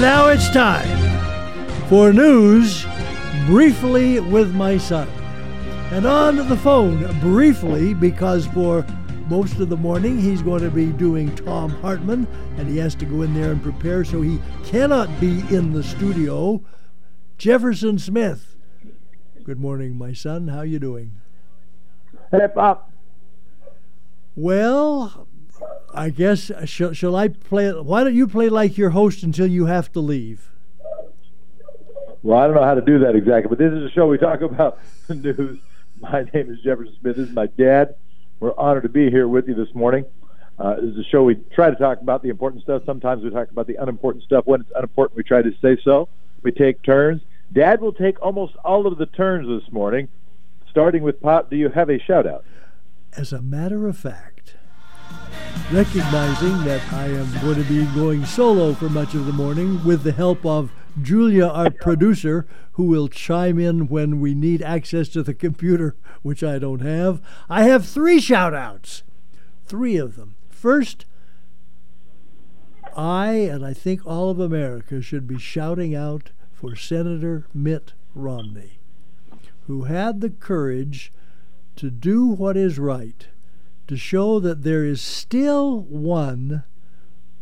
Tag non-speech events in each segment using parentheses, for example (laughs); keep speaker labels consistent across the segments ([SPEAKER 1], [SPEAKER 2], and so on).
[SPEAKER 1] And now it's time for news briefly with my son. And on the phone, briefly, because for most of the morning he's going to be doing Thom Hartmann and he has to go in there and prepare, so he cannot be in the studio. Jefferson Smith. Good morning, my son. How you doing?
[SPEAKER 2] Hey, Pop.
[SPEAKER 1] Well, I guess shall, shall I play? Why don't you play like your host until you have to leave?
[SPEAKER 2] Well, I don't know how to do that exactly, but this is a show we talk about (laughs) the news. My name is Jefferson Smith. This is my dad. We're honored to be here with you this morning. Uh, this is a show we try to talk about the important stuff. Sometimes we talk about the unimportant stuff. When it's unimportant, we try to say so. We take turns. Dad will take almost all of the turns this morning. Starting with Pop, do you have a shout out?
[SPEAKER 1] As a matter of fact, recognizing that I am going to be going solo for much of the morning with the help of Julia, our producer, who will chime in when we need access to the computer, which I don't have. I have three shout outs, three of them. First, I and I think all of America should be shouting out for Senator Mitt Romney, who had the courage to do what is right, to show that there is still one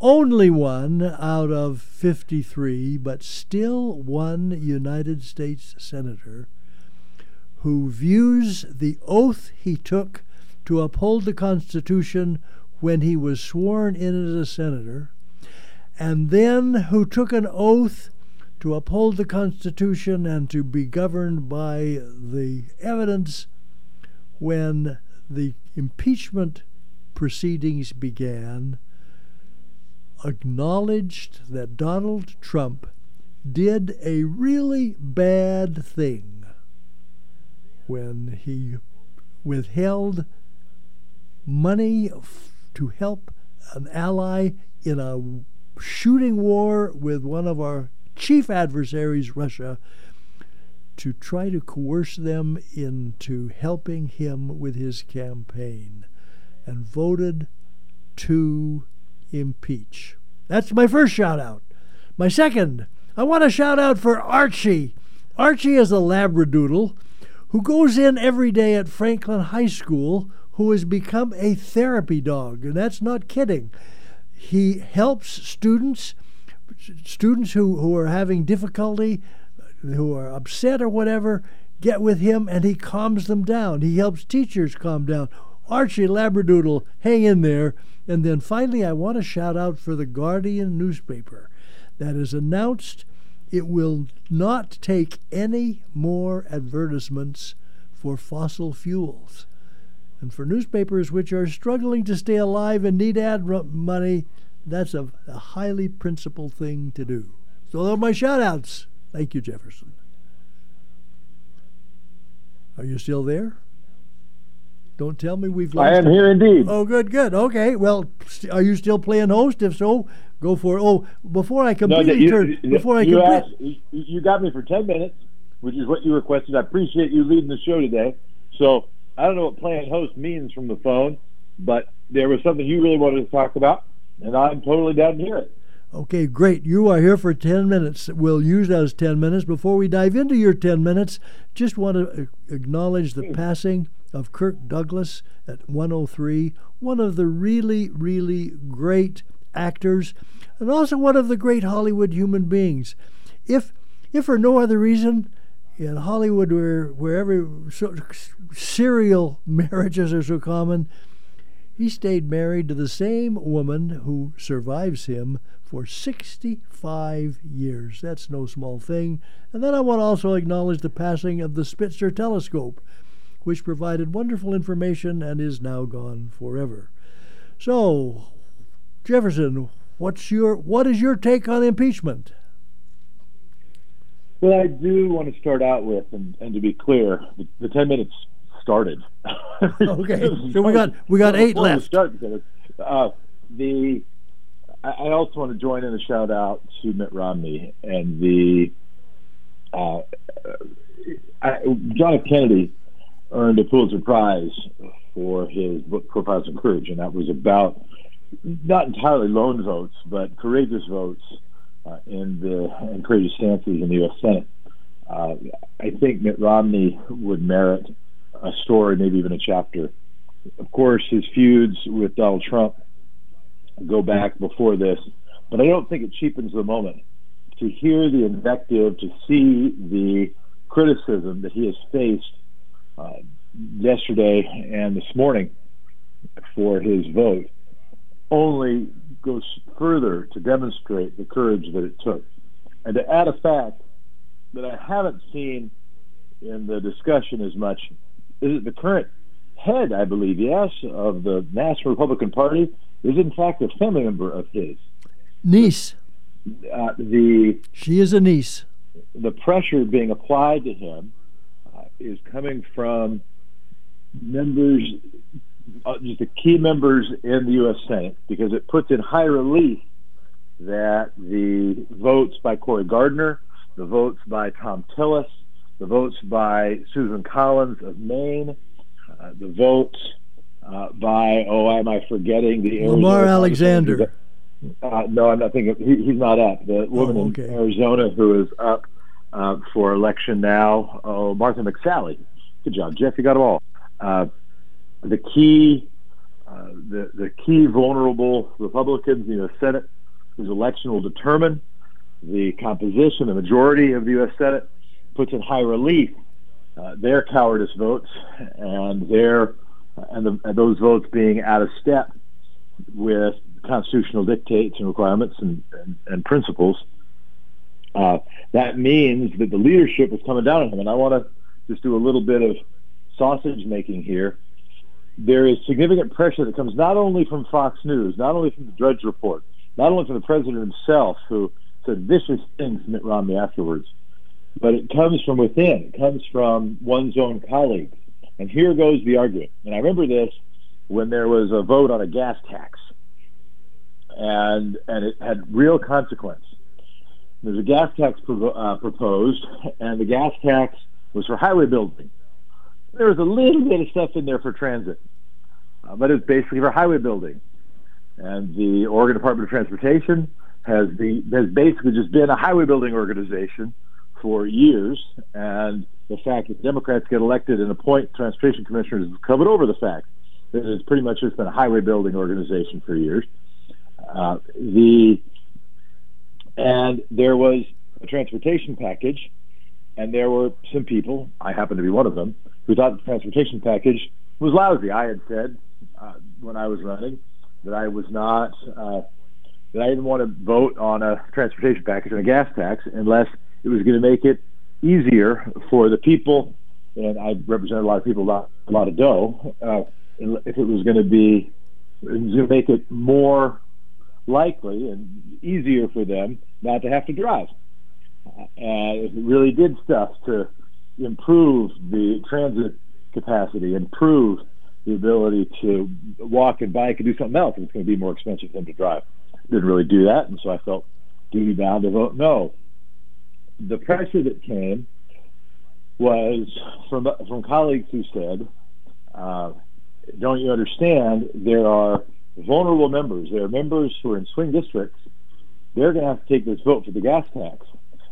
[SPEAKER 1] only one out of 53, but still one United States Senator who views the oath he took to uphold the Constitution when he was sworn in as a senator, and then who took an oath to uphold the Constitution and to be governed by the evidence when the impeachment proceedings began acknowledged that Donald Trump did a really bad thing when he withheld money to help an ally in a shooting war with one of our chief adversaries, Russia, to try to coerce them into helping him with his campaign, and voted to impeach. That's my first shout out. My second, I want to shout out for Archie. Archie is a Labradoodle who goes in every day at Franklin High School who has become a therapy dog, and that's not kidding. He helps students, students who, who are having difficulty, who are upset or whatever, get with him and he calms them down. He helps teachers calm down. Archie Labradoodle, hang in there. And then finally, I want to shout out for the Guardian newspaper that has announced it will not take any more advertisements for fossil fuels. And for newspapers which are struggling to stay alive and need ad money, that's a, a highly principled thing to do. So those are my shout outs. Thank you, Jefferson. Are you still there? Don't tell me we've lost.
[SPEAKER 2] I am here indeed.
[SPEAKER 1] Oh, good, good. Okay. Well, are you still playing host? If so, go for it. Oh, before I completely no, you,
[SPEAKER 2] turn,
[SPEAKER 1] you, before I
[SPEAKER 2] you, asked, you got me for ten minutes, which is what you requested. I appreciate you leading the show today. So I don't know what playing host means from the phone, but there was something you really wanted to talk about, and I'm totally down to hear it.
[SPEAKER 1] Okay, great. You are here for 10 minutes. We'll use those 10 minutes. Before we dive into your 10 minutes, just want to acknowledge the passing of Kirk Douglas at 103, one of the really, really great actors, and also one of the great Hollywood human beings. If, if for no other reason, in Hollywood, where, where every so, serial (laughs) marriages are so common, he stayed married to the same woman who survives him for 65 years. That's no small thing. And then I want to also acknowledge the passing of the Spitzer telescope, which provided wonderful information and is now gone forever. So, Jefferson, what's your what is your take on impeachment?
[SPEAKER 2] Well, I do want to start out with, and, and to be clear, the, the ten minutes started. (laughs)
[SPEAKER 1] okay, so we got we got eight left.
[SPEAKER 2] Start, uh, the I, I also want to join in a shout out to Mitt Romney and the uh, I, John F. Kennedy earned a Pulitzer Prize for his book Profiles of Courage, and that was about not entirely lone votes, but courageous votes uh, in the and courageous stances in the U.S. Senate. Uh, I think Mitt Romney would merit a story, maybe even a chapter. Of course, his feuds with Donald Trump go back before this, but I don't think it cheapens the moment to hear the invective, to see the criticism that he has faced uh, yesterday and this morning for his vote only goes further to demonstrate the courage that it took. And to add a fact that I haven't seen in the discussion as much is that the current head, I believe, yes, of the National Republican Party is in fact a family member of his.
[SPEAKER 1] Niece.
[SPEAKER 2] Uh, the
[SPEAKER 1] she is a niece.
[SPEAKER 2] The pressure being applied to him uh, is coming from members, uh, just the key members in the U.S. Senate, because it puts in high relief that the votes by Cory Gardner, the votes by Thom Tillis, the votes by Susan Collins of Maine, uh, the votes uh, by, oh, am I forgetting the
[SPEAKER 1] Lamar Alexander?
[SPEAKER 2] Uh, no, I'm not thinking. He, he's not up. The woman oh, okay. in Arizona who is up uh, for election now, oh, Martha McSally. Good job, Jeff. You got them all. Uh, the key, uh, the the key vulnerable Republicans in the Senate, whose election will determine the composition, the majority of the U.S. Senate, puts in high relief uh, their cowardice votes and their and, the, and those votes being out of step with constitutional dictates and requirements and, and, and principles. Uh, that means that the leadership is coming down on him. And I want to just do a little bit of sausage making here. There is significant pressure that comes not only from Fox News, not only from the Drudge Report, not only from the president himself, who said vicious things to Mitt Romney afterwards, but it comes from within. It comes from one's own colleagues. And here goes the argument. And I remember this when there was a vote on a gas tax, and and it had real consequence. There's a gas tax uh, proposed, and the gas tax was for highway building. There was a little bit of stuff in there for transit, uh, but it's basically for highway building. And the Oregon Department of Transportation has the has basically just been a highway building organization for years, and the fact that Democrats get elected and appoint transportation commissioners covered over the fact that it's pretty much just been a highway building organization for years. Uh, the and there was a transportation package, and there were some people, I happen to be one of them, who thought the transportation package was lousy. I had said uh, when I was running that I was not uh, that I didn't want to vote on a transportation package and a gas tax unless it was going to make it easier for the people, and I represent a lot of people, a lot, a lot of dough. Uh, if it was going to be, it was going to make it more likely and easier for them not to have to drive. Uh, and it really did stuff to improve the transit capacity, improve the ability to walk and bike and do something else. It's going to be more expensive for them to drive. Didn't really do that, and so I felt duty bound to vote no the pressure that came was from from colleagues who said, uh, "Don't you understand? There are vulnerable members. There are members who are in swing districts. They're going to have to take this vote for the gas tax,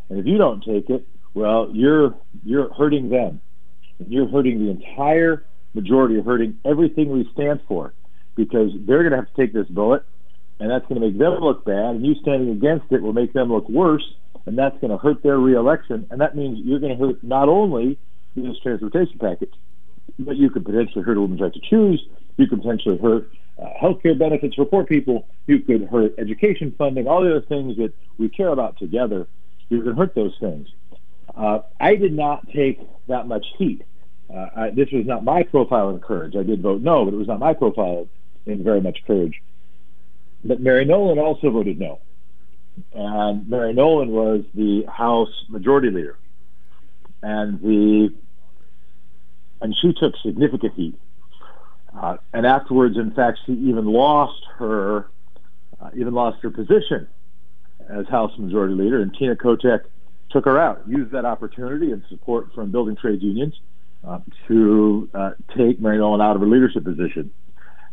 [SPEAKER 2] and if you don't take it, well, you're you're hurting them. You're hurting the entire majority. You're hurting everything we stand for, because they're going to have to take this bullet, and that's going to make them look bad, and you standing against it will make them look worse." And that's going to hurt their reelection. And that means you're going to hurt not only this transportation package, but you could potentially hurt a woman's right to choose. You could potentially hurt uh, health care benefits for poor people. You could hurt education funding, all the other things that we care about together. You can hurt those things. Uh, I did not take that much heat. Uh, I, this was not my profile in courage. I did vote no, but it was not my profile in very much courage. But Mary Nolan also voted no and Mary Nolan was the House Majority Leader, and the and she took significant heat. Uh, and afterwards, in fact, she even lost her uh, even lost her position as House Majority Leader, and Tina Kotek took her out, used that opportunity and support from building trade unions uh, to uh, take Mary Nolan out of her leadership position.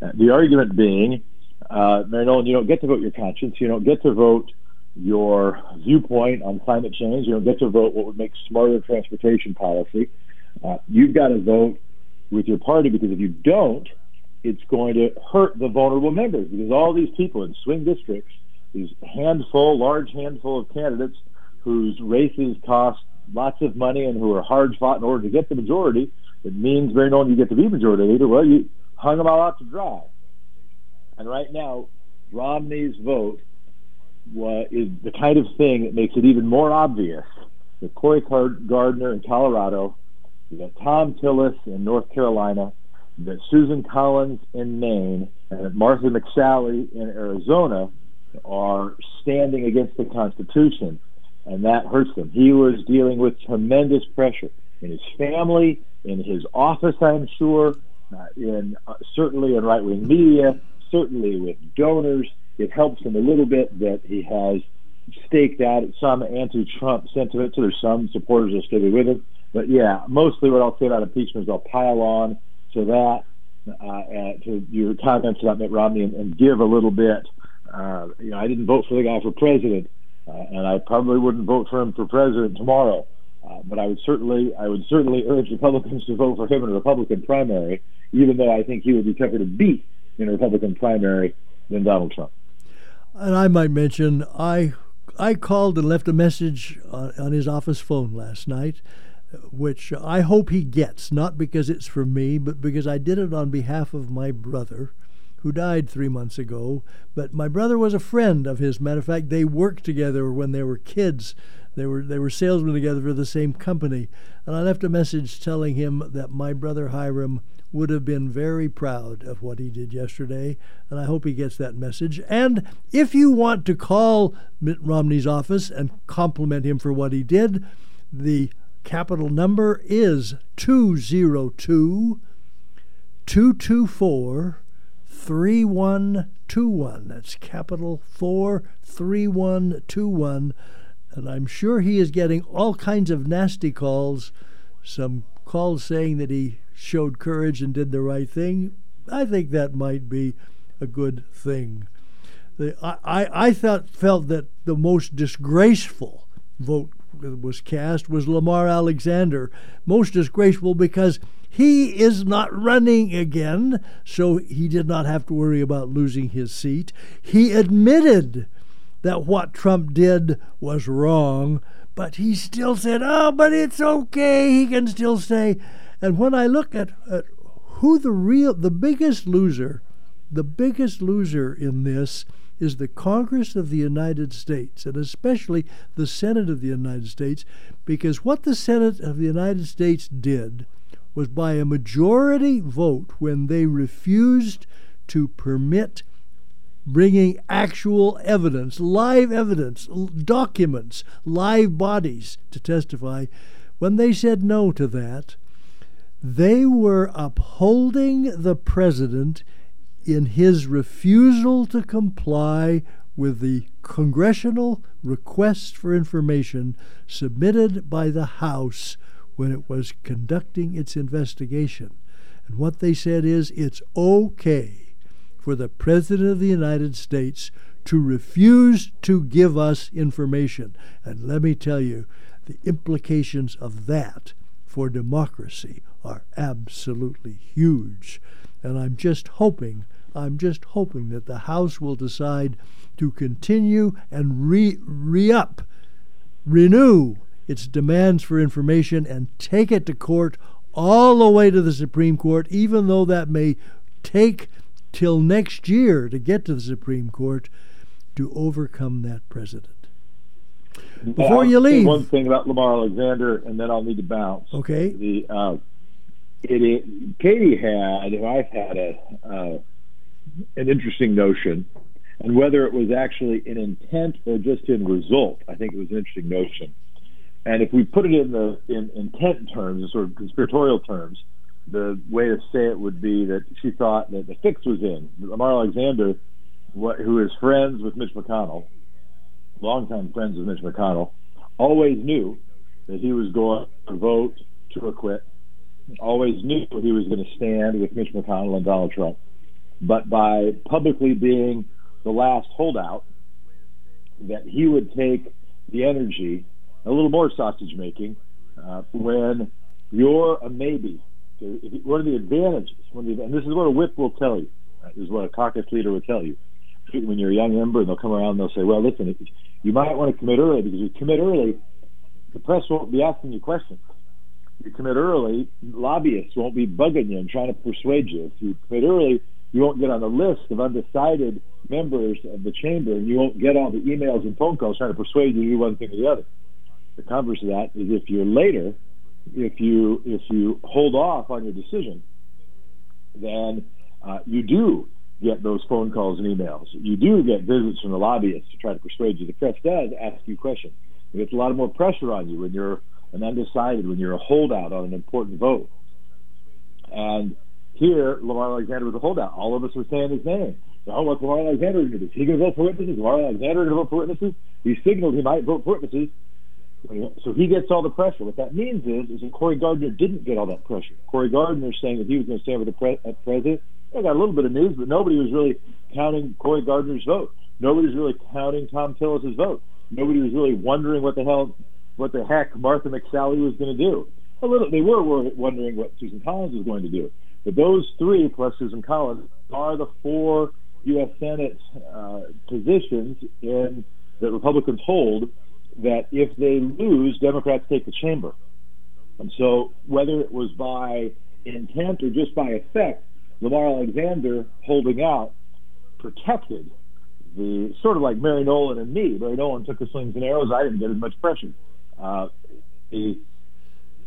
[SPEAKER 2] Uh, the argument being, uh, Mary Nolan, you don't get to vote your conscience, you don't get to vote your viewpoint on climate change. You don't get to vote what would make smarter transportation policy. Uh, you've got to vote with your party because if you don't, it's going to hurt the vulnerable members because all these people in swing districts, these handful, large handful of candidates whose races cost lots of money and who are hard fought in order to get the majority, it means very often you get to be majority leader. Well, you hung them all out to dry. And right now, Romney's vote is the kind of thing that makes it even more obvious that Cory Gardner in Colorado, that Thom Tillis in North Carolina, that Susan Collins in Maine, and that Martha McSally in Arizona are standing against the Constitution, and that hurts them. He was dealing with tremendous pressure in his family, in his office, I'm sure, uh, in uh, certainly in right-wing media, certainly with donors. It helps him a little bit that he has staked out some anti-Trump sentiment. So there's some supporters that stay with him. But yeah, mostly what I'll say about impeachment is I'll pile on to that, uh, to your comments about Mitt Romney, and, and give a little bit. Uh, you know, I didn't vote for the guy for president, uh, and I probably wouldn't vote for him for president tomorrow. Uh, but I would certainly, I would certainly urge Republicans to vote for him in a Republican primary, even though I think he would be tougher to beat in a Republican primary than Donald Trump.
[SPEAKER 1] And I might mention, I I called and left a message on, on his office phone last night, which I hope he gets, not because it's for me, but because I did it on behalf of my brother, who died three months ago. But my brother was a friend of his. Matter of fact, they worked together when they were kids. They were they were salesmen together for the same company. And I left a message telling him that my brother Hiram would have been very proud of what he did yesterday, and I hope he gets that message. And if you want to call Mitt Romney's office and compliment him for what he did, the capital number is 202 224 3121. That's capital 43121. And I'm sure he is getting all kinds of nasty calls, some calls saying that he showed courage and did the right thing, I think that might be a good thing. The, I, I thought felt that the most disgraceful vote was cast was Lamar Alexander. Most disgraceful because he is not running again, so he did not have to worry about losing his seat. He admitted that what Trump did was wrong, but he still said, oh, but it's okay. He can still stay. And when I look at, at who the real, the biggest loser, the biggest loser in this is the Congress of the United States, and especially the Senate of the United States, because what the Senate of the United States did was by a majority vote when they refused to permit bringing actual evidence, live evidence, documents, live bodies to testify, when they said no to that, they were upholding the president in his refusal to comply with the congressional request for information submitted by the House when it was conducting its investigation. And what they said is it's okay for the President of the United States to refuse to give us information. And let me tell you, the implications of that for democracy are absolutely huge. And I'm just hoping, I'm just hoping that the House will decide to continue and re, re up, renew its demands for information and take it to court all the way to the Supreme Court, even though that may take till next year to get to the Supreme Court to overcome that president. Before you leave,
[SPEAKER 2] one thing about Lamar Alexander, and then I'll need to bounce.
[SPEAKER 1] Okay.
[SPEAKER 2] The uh, it, it, Katie had, I've had a uh, an interesting notion, and whether it was actually in intent or just in result, I think it was an interesting notion. And if we put it in the in intent terms, sort of conspiratorial terms, the way to say it would be that she thought that the fix was in. Lamar Alexander, what, who is friends with Mitch McConnell, longtime friends with Mitch McConnell, always knew that he was going to vote to acquit always knew he was going to stand with Mitch McConnell and Donald Trump. But by publicly being the last holdout that he would take the energy, a little more sausage making, uh, when you're a maybe. One are the advantages, the, and this is what a whip will tell you, right? this is what a caucus leader will tell you. When you're a young member, and they'll come around and they'll say, well, listen, you might want to commit early because if you commit early, the press won't be asking you questions. If you commit early, lobbyists won't be bugging you and trying to persuade you. If you commit early, you won't get on the list of undecided members of the chamber, and you won't get all the emails and phone calls trying to persuade you to do one thing or the other. The converse of that is if you're later, if you if you hold off on your decision, then uh, you do get those phone calls and emails. You do get visits from the lobbyists to try to persuade you. The press does ask you questions. It gets a lot more pressure on you when you're an undecided, when you're a holdout on an important vote. And here, Lamar Alexander was a holdout. All of us were saying his name. Oh, what's Lamar Alexander going to do? Is he going to vote for witnesses? Lamar Alexander going to vote for witnesses? He signaled he might vote for witnesses. So he gets all the pressure. What that means is, is that Cory Gardner didn't get all that pressure. Cory Gardner saying that he was going to stand for the pre- uh, president. I got a little bit of news, but nobody was really counting Cory Gardner's vote. Nobody was really counting Thom Tillis's vote. Nobody was really wondering what the hell, what the heck Martha McSally was going to do. A little, they were wondering what Susan Collins was going to do. But those three, plus Susan Collins, are the four U.S. Senate uh, positions in that Republicans hold that if they lose, Democrats take the chamber. And so, whether it was by intent or just by effect, Lamar Alexander holding out protected the sort of like Mary Nolan and me. Mary Nolan took the slings and arrows. I didn't get as much pressure. Uh, the,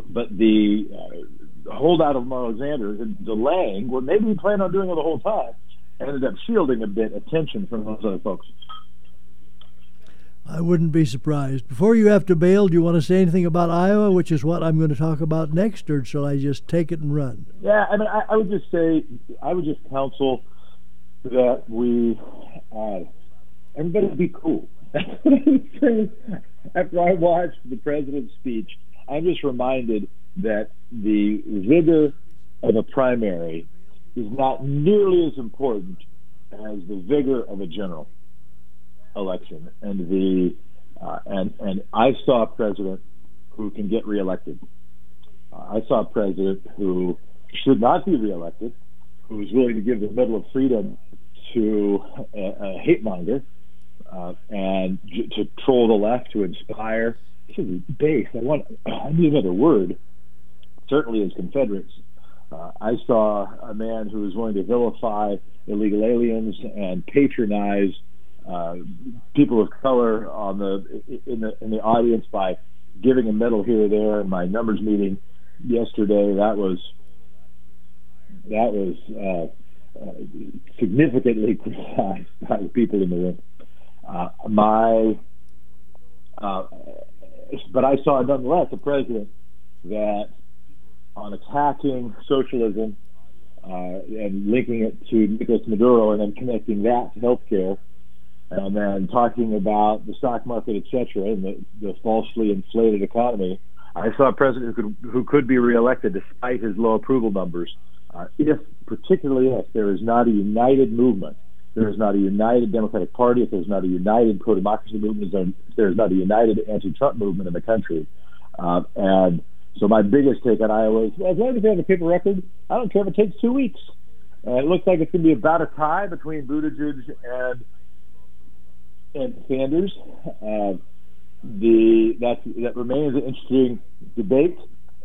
[SPEAKER 2] but the uh, holdout of Lamar Alexander and delaying what maybe he planned on doing it the whole time ended up shielding a bit attention from those other folks.
[SPEAKER 1] I wouldn't be surprised. Before you have to bail, do you want to say anything about Iowa, which is what I'm going to talk about next, or shall I just take it and run?
[SPEAKER 2] Yeah, I mean, I, I would just say, I would just counsel that we, uh, everybody be cool. (laughs) That's what I would say. After I watched the president's speech, I'm just reminded that the vigor of a primary is not nearly as important as the vigor of a general election, and the uh, and and I saw a president who can get reelected. Uh, I saw a president who should not be reelected, who is willing to give the medal of freedom to a, a hate monger uh, and j- to troll the left, to inspire. This is base. I want. (clears throat) I need another word. Certainly, as Confederates, uh, I saw a man who was willing to vilify illegal aliens and patronize uh, people of color on the in the in the audience by giving a medal here or there. In my numbers meeting yesterday, that was that was uh, uh, significantly (laughs) criticized by the people in the room. Uh, my, uh, but I saw nonetheless a president that, on attacking socialism uh, and linking it to Nicolas Maduro, and then connecting that to healthcare and then talking about the stock market, et cetera, and the, the falsely inflated economy. I saw a president who could, who could be reelected despite his low approval numbers, uh, if, particularly if there is not a united movement, there is not a united Democratic Party, if there's not a united pro-democracy movement, if there's not a united anti-Trump movement in the country. Uh, and so my biggest take on Iowa is, as long as they have a paper record, I don't care if it takes two weeks. Uh, it looks like it's going to be about a tie between Buttigieg and and Sanders. Uh, the that that remains an interesting debate,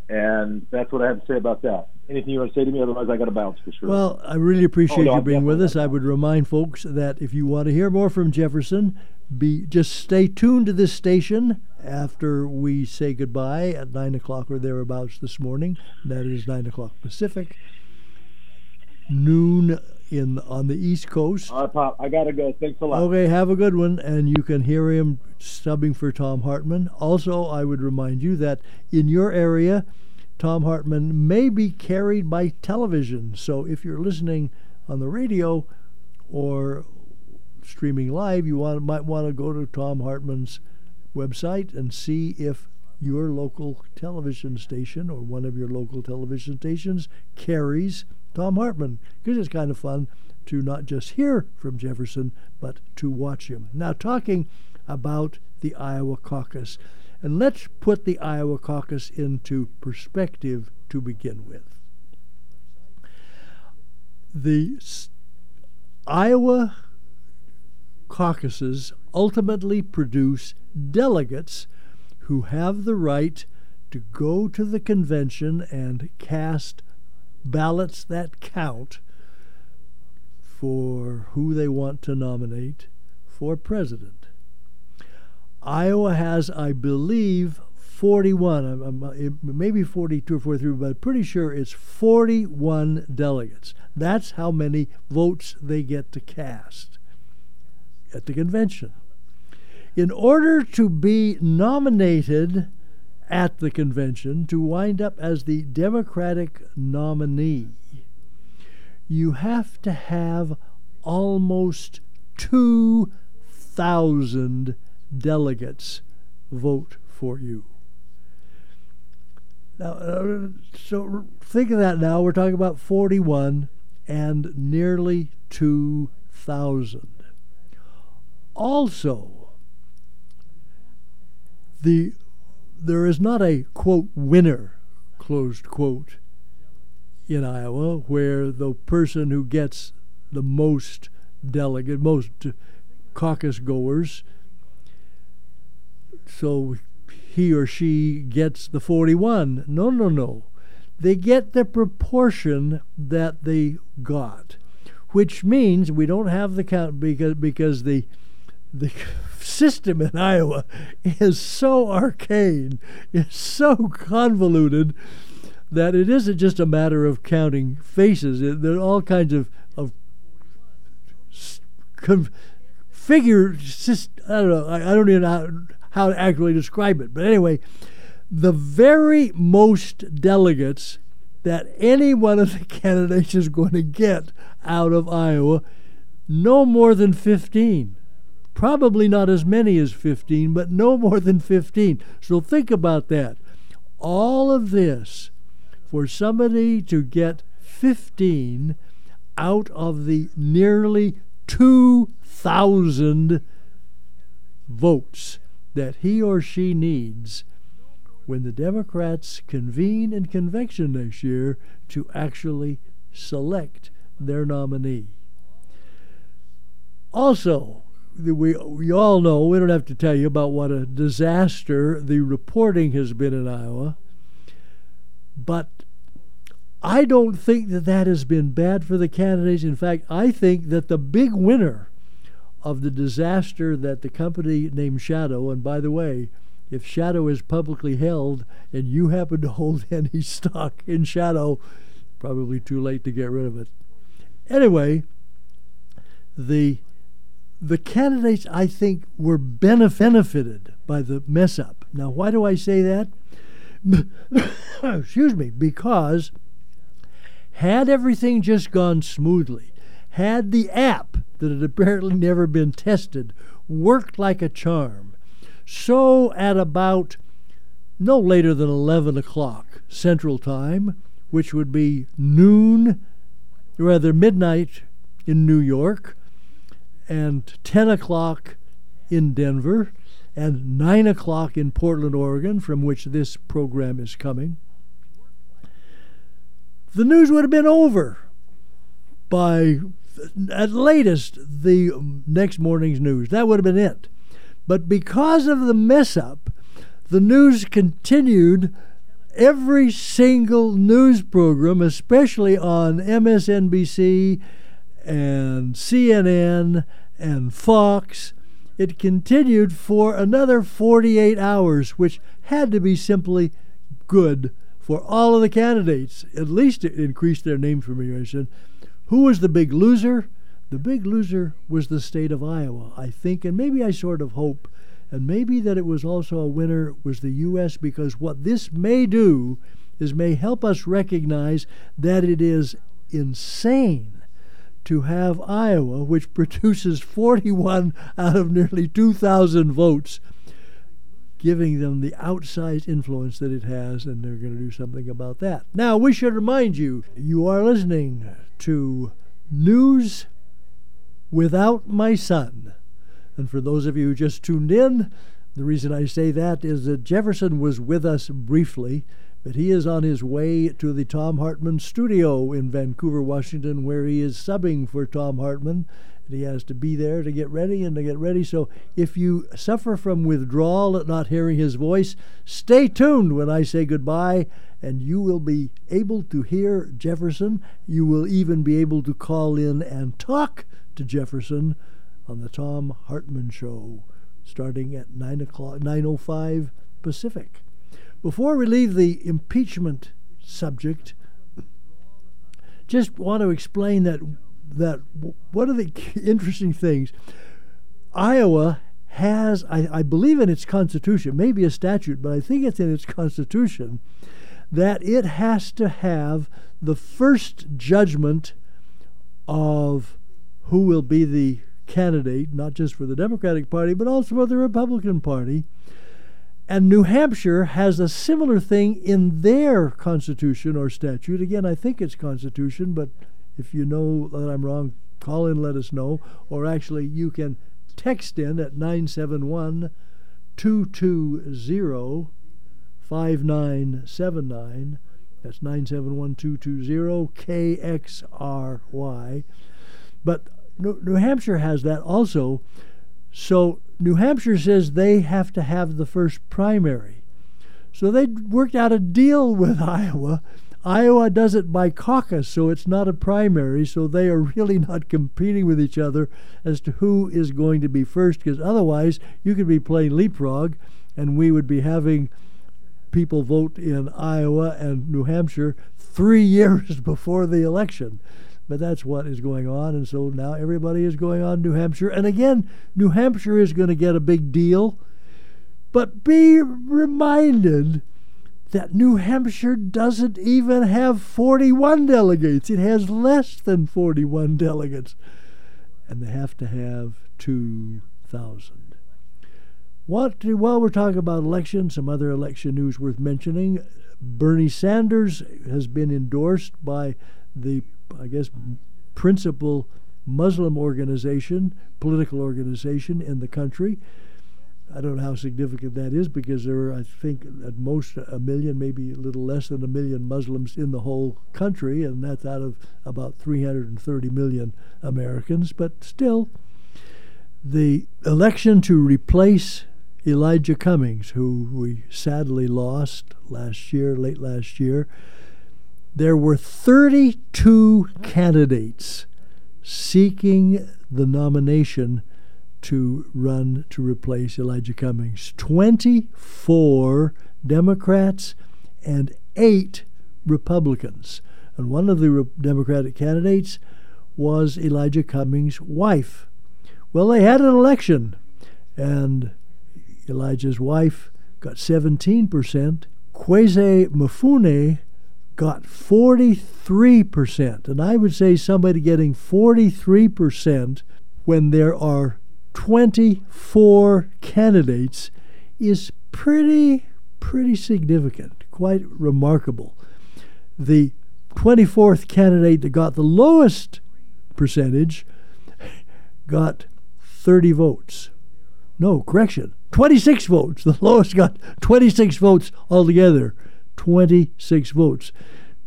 [SPEAKER 2] and that's what I have to say about that. Anything you want to say to me? Otherwise, I got to bounce for sure.
[SPEAKER 1] Well, I really appreciate oh, no, you being with us. I would remind folks that if you want to hear more from Jefferson, be just stay tuned to this station after we say goodbye at nine o'clock or thereabouts this morning. That is nine o'clock Pacific, noon in on the East Coast.
[SPEAKER 2] All right, Pop. I gotta go. Thanks a lot.
[SPEAKER 1] Okay, have a good one, and you can hear him subbing for Thom Hartmann. Also, I would remind you that in your area, Thom Hartmann may be carried by television. So if you're listening on the radio or streaming live, you want, might want to go to Thom Hartmann's website and see if your local television station or one of your local television stations carries Thom Hartmann because it's kind of fun to not just hear from Jefferson, but to watch him. Now, talking about the Iowa caucus. And let's put the Iowa caucus into perspective to begin with. The Iowa caucuses ultimately produce delegates who have the right to go to the convention and cast ballots that count for who they want to nominate for president. Iowa has, I believe, 41, maybe 42 or 43, but pretty sure it's 41 delegates. That's how many votes they get to cast at the convention. In order to be nominated at the convention to wind up as the Democratic nominee, you have to have almost 2,000 delegates vote for you. Now, uh, so think of that now. We're talking about 41 and nearly 2,000. Also, the there is not a quote winner closed quote in Iowa where the person who gets the most delegate, most caucus goers, so he or she gets the 41. No, no, no. They get the proportion that they got, which means we don't have the count because because the the system in Iowa is so arcane, is so convoluted that it isn't just a matter of counting faces. There are all kinds of of figure. I don't know. I, I don't even know how to actually describe it. But anyway, the very most delegates that any one of the (laughs) candidates is going to get out of Iowa, no more than 15. Probably not as many as 15, but no more than 15. So think about that. All of this for somebody to get 15 out of the nearly 2,000 votes that he or she needs when the Democrats convene in convention next year to actually select their nominee. Also, we, we all know, we don't have to tell you about what a disaster the reporting has been in Iowa, but I don't think that that has been bad for the candidates. In fact, I think that the big winner of the disaster that the company named Shadow, and by the way, if Shadow is publicly held and you happen to hold (laughs) any stock in Shadow, probably too late to get rid of it. Anyway, the the candidates I think were benefited by the mess up. Now, why do I say that? (coughs) Excuse me, because had everything just gone smoothly, had the app that had apparently never been tested worked like a charm. So at about no later than 11 o'clock Central Time, which would be noon, rather midnight in New York, and 10 o'clock in Denver, and 9 o'clock in Portland, Oregon, from which this program is coming, the news would have been over by at latest the next morning's news. That would have been it. But because of the mess up, the news continued every single news program, especially on MSNBC and CNN and Fox. It continued for another 48 hours, which had to be simply good for all of the candidates. At least it increased their name familiarization who was the big loser? The big loser was the state of Iowa, I think, and maybe I sort of hope, and maybe that it was also a winner was the U.S. because what this may do is may help us recognize that it is insane to have Iowa, which produces 41 out of nearly 2,000 votes, giving them the outsized influence that it has, and they're going to do something about that. Now, we should remind you you are listening to News Without My Son. And for those of you who just tuned in, the reason I say that is that Jefferson was with us briefly, but he is on his way to the Thom Hartmann studio in Vancouver, Washington, where he is subbing for Thom Hartmann. And he has to be there to get ready and to get ready. So if you suffer from withdrawal at not hearing his voice, stay tuned when I say goodbye, and you will be able to hear Jefferson. You will even be able to call in and talk to Jefferson on the Thom Hartmann Show, starting at nine o'clock, nine o oh five Pacific. Before we leave the impeachment subject, just want to explain that that one of the (laughs) interesting things, Iowa has, I, I believe in its constitution, maybe a statute, but I think it's in its constitution, that it has to have the first judgment of who will be the candidate, not just for the Democratic Party, but also for the Republican Party. And New Hampshire has a similar thing in their constitution or statute. Again, I think it's constitution, but if you know that I'm wrong, call in, let us know. Or actually, you can text in at 971 220 5979. That's 971 220 KXRY. But New Hampshire has that also. So New Hampshire says they have to have the first primary. So they worked out a deal with (laughs) Iowa. Iowa does it by caucus, so it's not a primary, so they are (laughs) really not competing with each other as to who is going to be first, because otherwise you could be playing leapfrog and we would be having people vote in Iowa and New Hampshire three (laughs) years before the election. But that's what is going on. And so now everybody is going on New Hampshire. And again, New Hampshire is going to get a big deal. But be reminded that New Hampshire doesn't even have 41 delegates. It has less than 41 delegates. And they have to have 2,000. What, while we're talking about elections, some other election news worth mentioning. Bernie Sanders has been endorsed by the I guess, principal Muslim organization, political organization in the country. I don't know how significant that is because there are, I think, at most a million, maybe a little less than a million Muslims in the whole country, and that's out of about 330 million Americans. But still, the election to replace Elijah Cummings, who we sadly lost last year, late last year, there were 32 candidates seeking the nomination to run to replace Elijah Cummings 24 Democrats and eight Republicans. And one of the Re- Democratic candidates was Elijah Cummings' wife. Well, they had an election, and Elijah's wife got 17%. Kweisi Mfume got 43%. And I would say somebody getting 43% when there are 24 candidates is pretty, pretty significant, quite remarkable. The 24th candidate that got the lowest percentage got 30 votes. No, correction, 26 votes. The lowest got 26 votes altogether. 26 votes.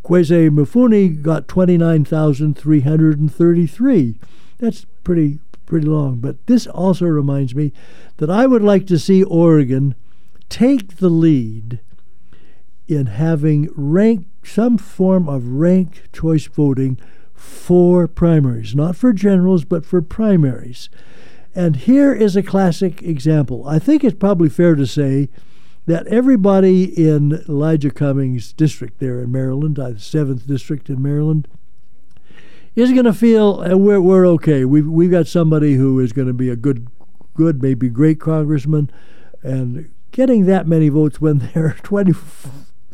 [SPEAKER 1] Kweisi Mfume got 29,333. That's pretty pretty long, but this also reminds me that I would like to see Oregon take the lead in having rank some form of rank choice voting for primaries, not for generals, but for primaries. And here is a classic example. I think it's probably fair to say that everybody in Elijah Cummings' district there in Maryland, uh, the seventh district in Maryland, is going to feel uh, we're, we're okay. We've, we've got somebody who is going to be a good, good, maybe great congressman, and getting that many votes when (laughs) there are 20,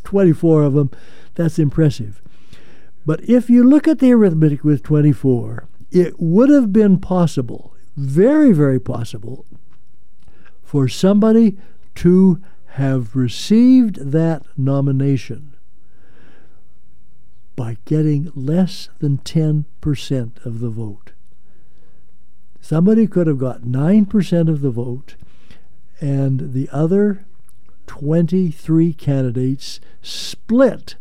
[SPEAKER 1] 24 of them, that's impressive. But if you look at the arithmetic with 24, it would have been possible, very, very possible, for somebody to have received that nomination by getting less than 10% of the vote. Somebody could have got 9% of the vote, and the other 23 candidates split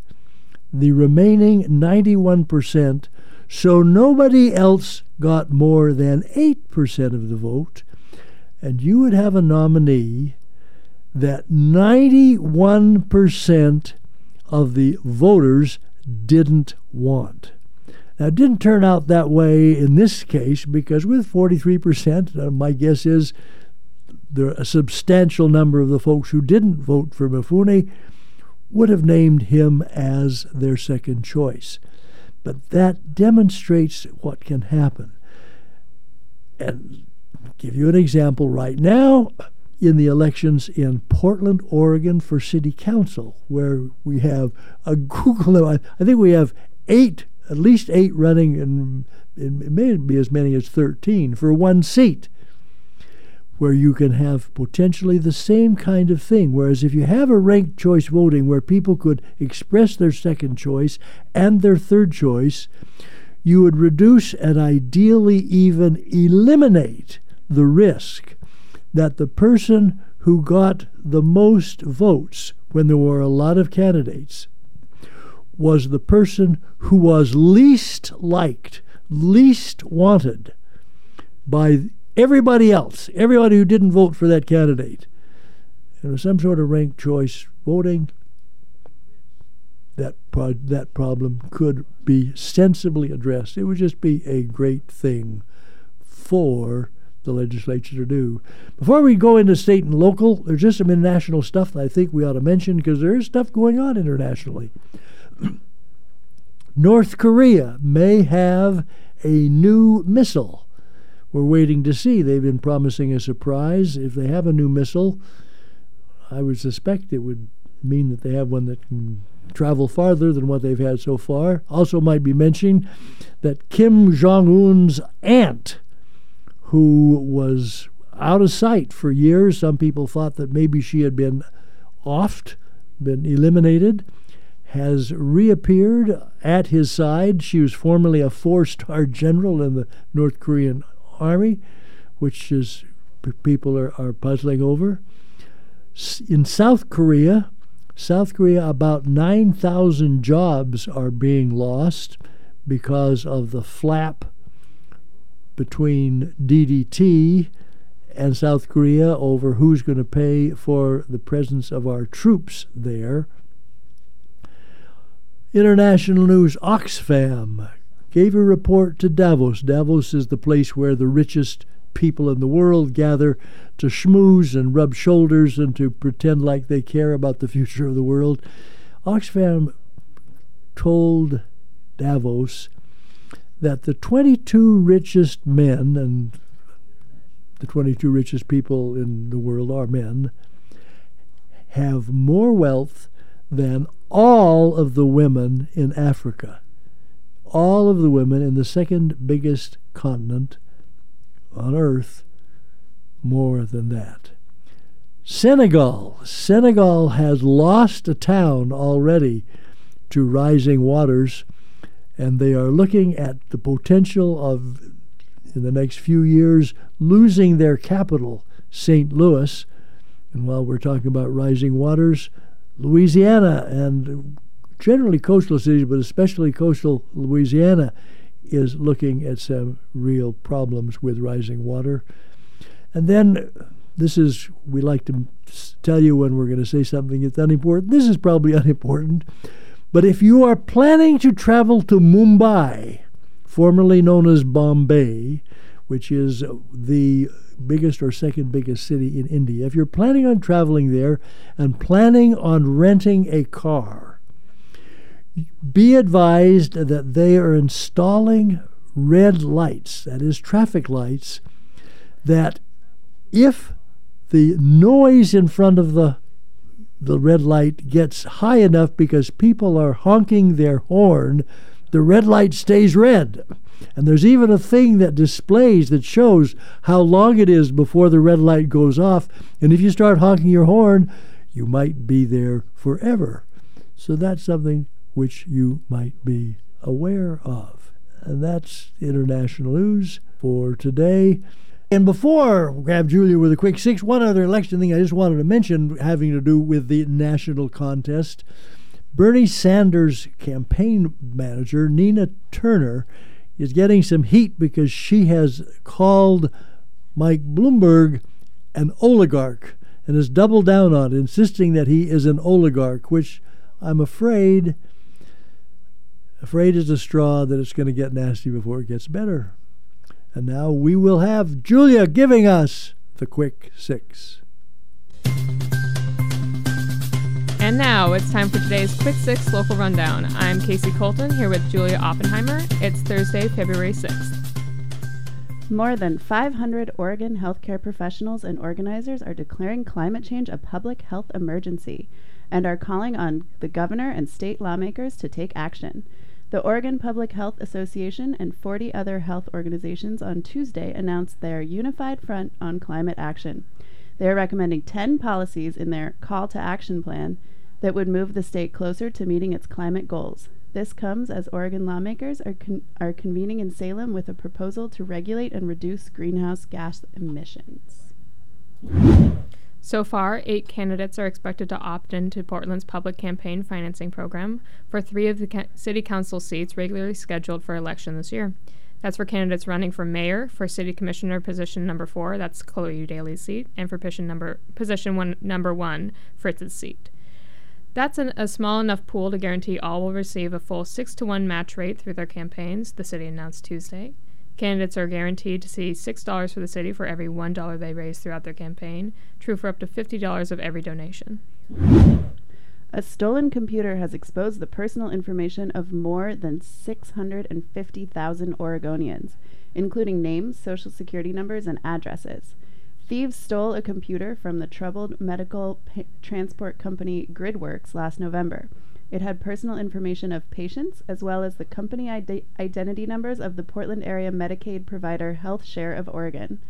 [SPEAKER 1] the remaining 91%, so nobody else got more than 8% of the vote, and you would have a nominee that 91% of the voters didn't want. Now, it didn't turn out that way in this case because with 43%, uh, my guess is there a substantial number of the folks who didn't vote for Mfume would have named him as their second choice. But that demonstrates what can happen. And give you an example right now in the elections in Portland, Oregon for city council, where we have a Google, I think we have eight, at least eight running, and it may be as many as 13 for one seat where you can have potentially the same kind of thing. Whereas if you have a ranked choice voting where people could express their second choice and their third choice, you would reduce and ideally even eliminate the risk that the person who got the most votes when there were a lot of candidates was the person who was least liked, least wanted by everybody else, everybody who didn't vote for that candidate. And some sort of ranked choice voting, that pro- that problem could be sensibly addressed. It would just be a great thing for the legislature to do. Before we go into state and local, there's just some international stuff that I think we ought to mention because there is stuff going on internationally. (clears throat) North Korea may have a new missile we're waiting to see. They've been promising a surprise. If they have a new missile, I would suspect it would mean that they have one that can travel farther than what they've had so far. Also, might be mentioning that Kim Jong un's aunt, who was out of sight for years, some people thought that maybe she had been offed, been eliminated, has reappeared at his side. She was formerly a four star general in the North Korean Army, which is people are, are puzzling over. In South Korea, South Korea, about 9,000 jobs are being lost because of the flap between DDT and South Korea over who's going to pay for the presence of our troops there. International news Oxfam gave a report to Davos. Davos is the place where the richest people in the world gather to schmooze and rub shoulders and to pretend like they care about the future of the world. Oxfam told Davos that the 22 richest men, and the 22 richest people in the world are men, have more wealth than all of the women in Africa all of the women in the second biggest continent on earth more than that. Senegal. Senegal has lost a town already to rising waters, and they are looking at the potential of, in the next few years, losing their capital, St. Louis. And while we're talking about rising waters, Louisiana and generally coastal cities, but especially coastal Louisiana, is looking at some real problems with rising water. And then this is, we like to tell you when we're going to say something that's unimportant. This is probably (laughs) unimportant. But if you are planning to travel to Mumbai, formerly known as Bombay, which is the biggest or second biggest city in India, if you're planning on traveling there and planning on renting a car, be advised that they are installing red lights, that is, traffic lights, that if the noise in front of the the red light gets high enough because people are honking their horn, the red light stays red. And there's even a thing that displays that shows how long it is before the red light goes off. And if you start honking your horn, you might be there forever. So that's something which you might be aware of. And that's international news for today. And before we grab Julia with a quick six, one other election thing I just wanted to mention having to do with the national contest. Bernie Sanders' campaign manager, Nina Turner, is getting some heat because she has called Mike Bloomberg an oligarch and has doubled down on it, insisting that he is an oligarch, which I'm afraid afraid is a straw that it's going to get nasty before it gets better. And now we will have Julia giving us the quick six.
[SPEAKER 3] And now it's time for today's Quick Six Local Rundown. I'm Casey Colton here with Julia Oppenheimer. It's Thursday, February 6th.
[SPEAKER 4] More than 500 Oregon healthcare professionals and organizers are declaring climate change a public health emergency and are calling on the governor and state lawmakers to take action. The Oregon Public Health Association and 40 other health organizations on Tuesday announced their unified front on climate action. They are recommending 10 policies in their call to action plan that would move the state closer to meeting its climate goals. This comes as Oregon lawmakers are, con- are convening in Salem with a proposal to regulate and reduce greenhouse gas emissions.
[SPEAKER 3] So far, eight candidates are expected to opt into Portland's public campaign financing program for three of the ca- city council seats regularly scheduled for election this year. That's for candidates running for mayor, for city commissioner position number four, that's Chloe Eudaly's seat, and for position number position one number one, Fritz's seat. That's an, a small enough pool to guarantee all will receive a full six to one match rate through their campaigns. The city announced Tuesday. Candidates are guaranteed to see $6 for the city for every $1 they raise throughout their campaign, true for up to $50 of every donation.
[SPEAKER 4] A stolen computer has exposed the personal information of more than 650,000 Oregonians, including names, social security numbers, and addresses. Thieves stole a computer from the troubled medical transport company GridWorks last November. It had personal information of patients as well as the company ide- identity numbers of the Portland area Medicaid provider HealthShare of Oregon.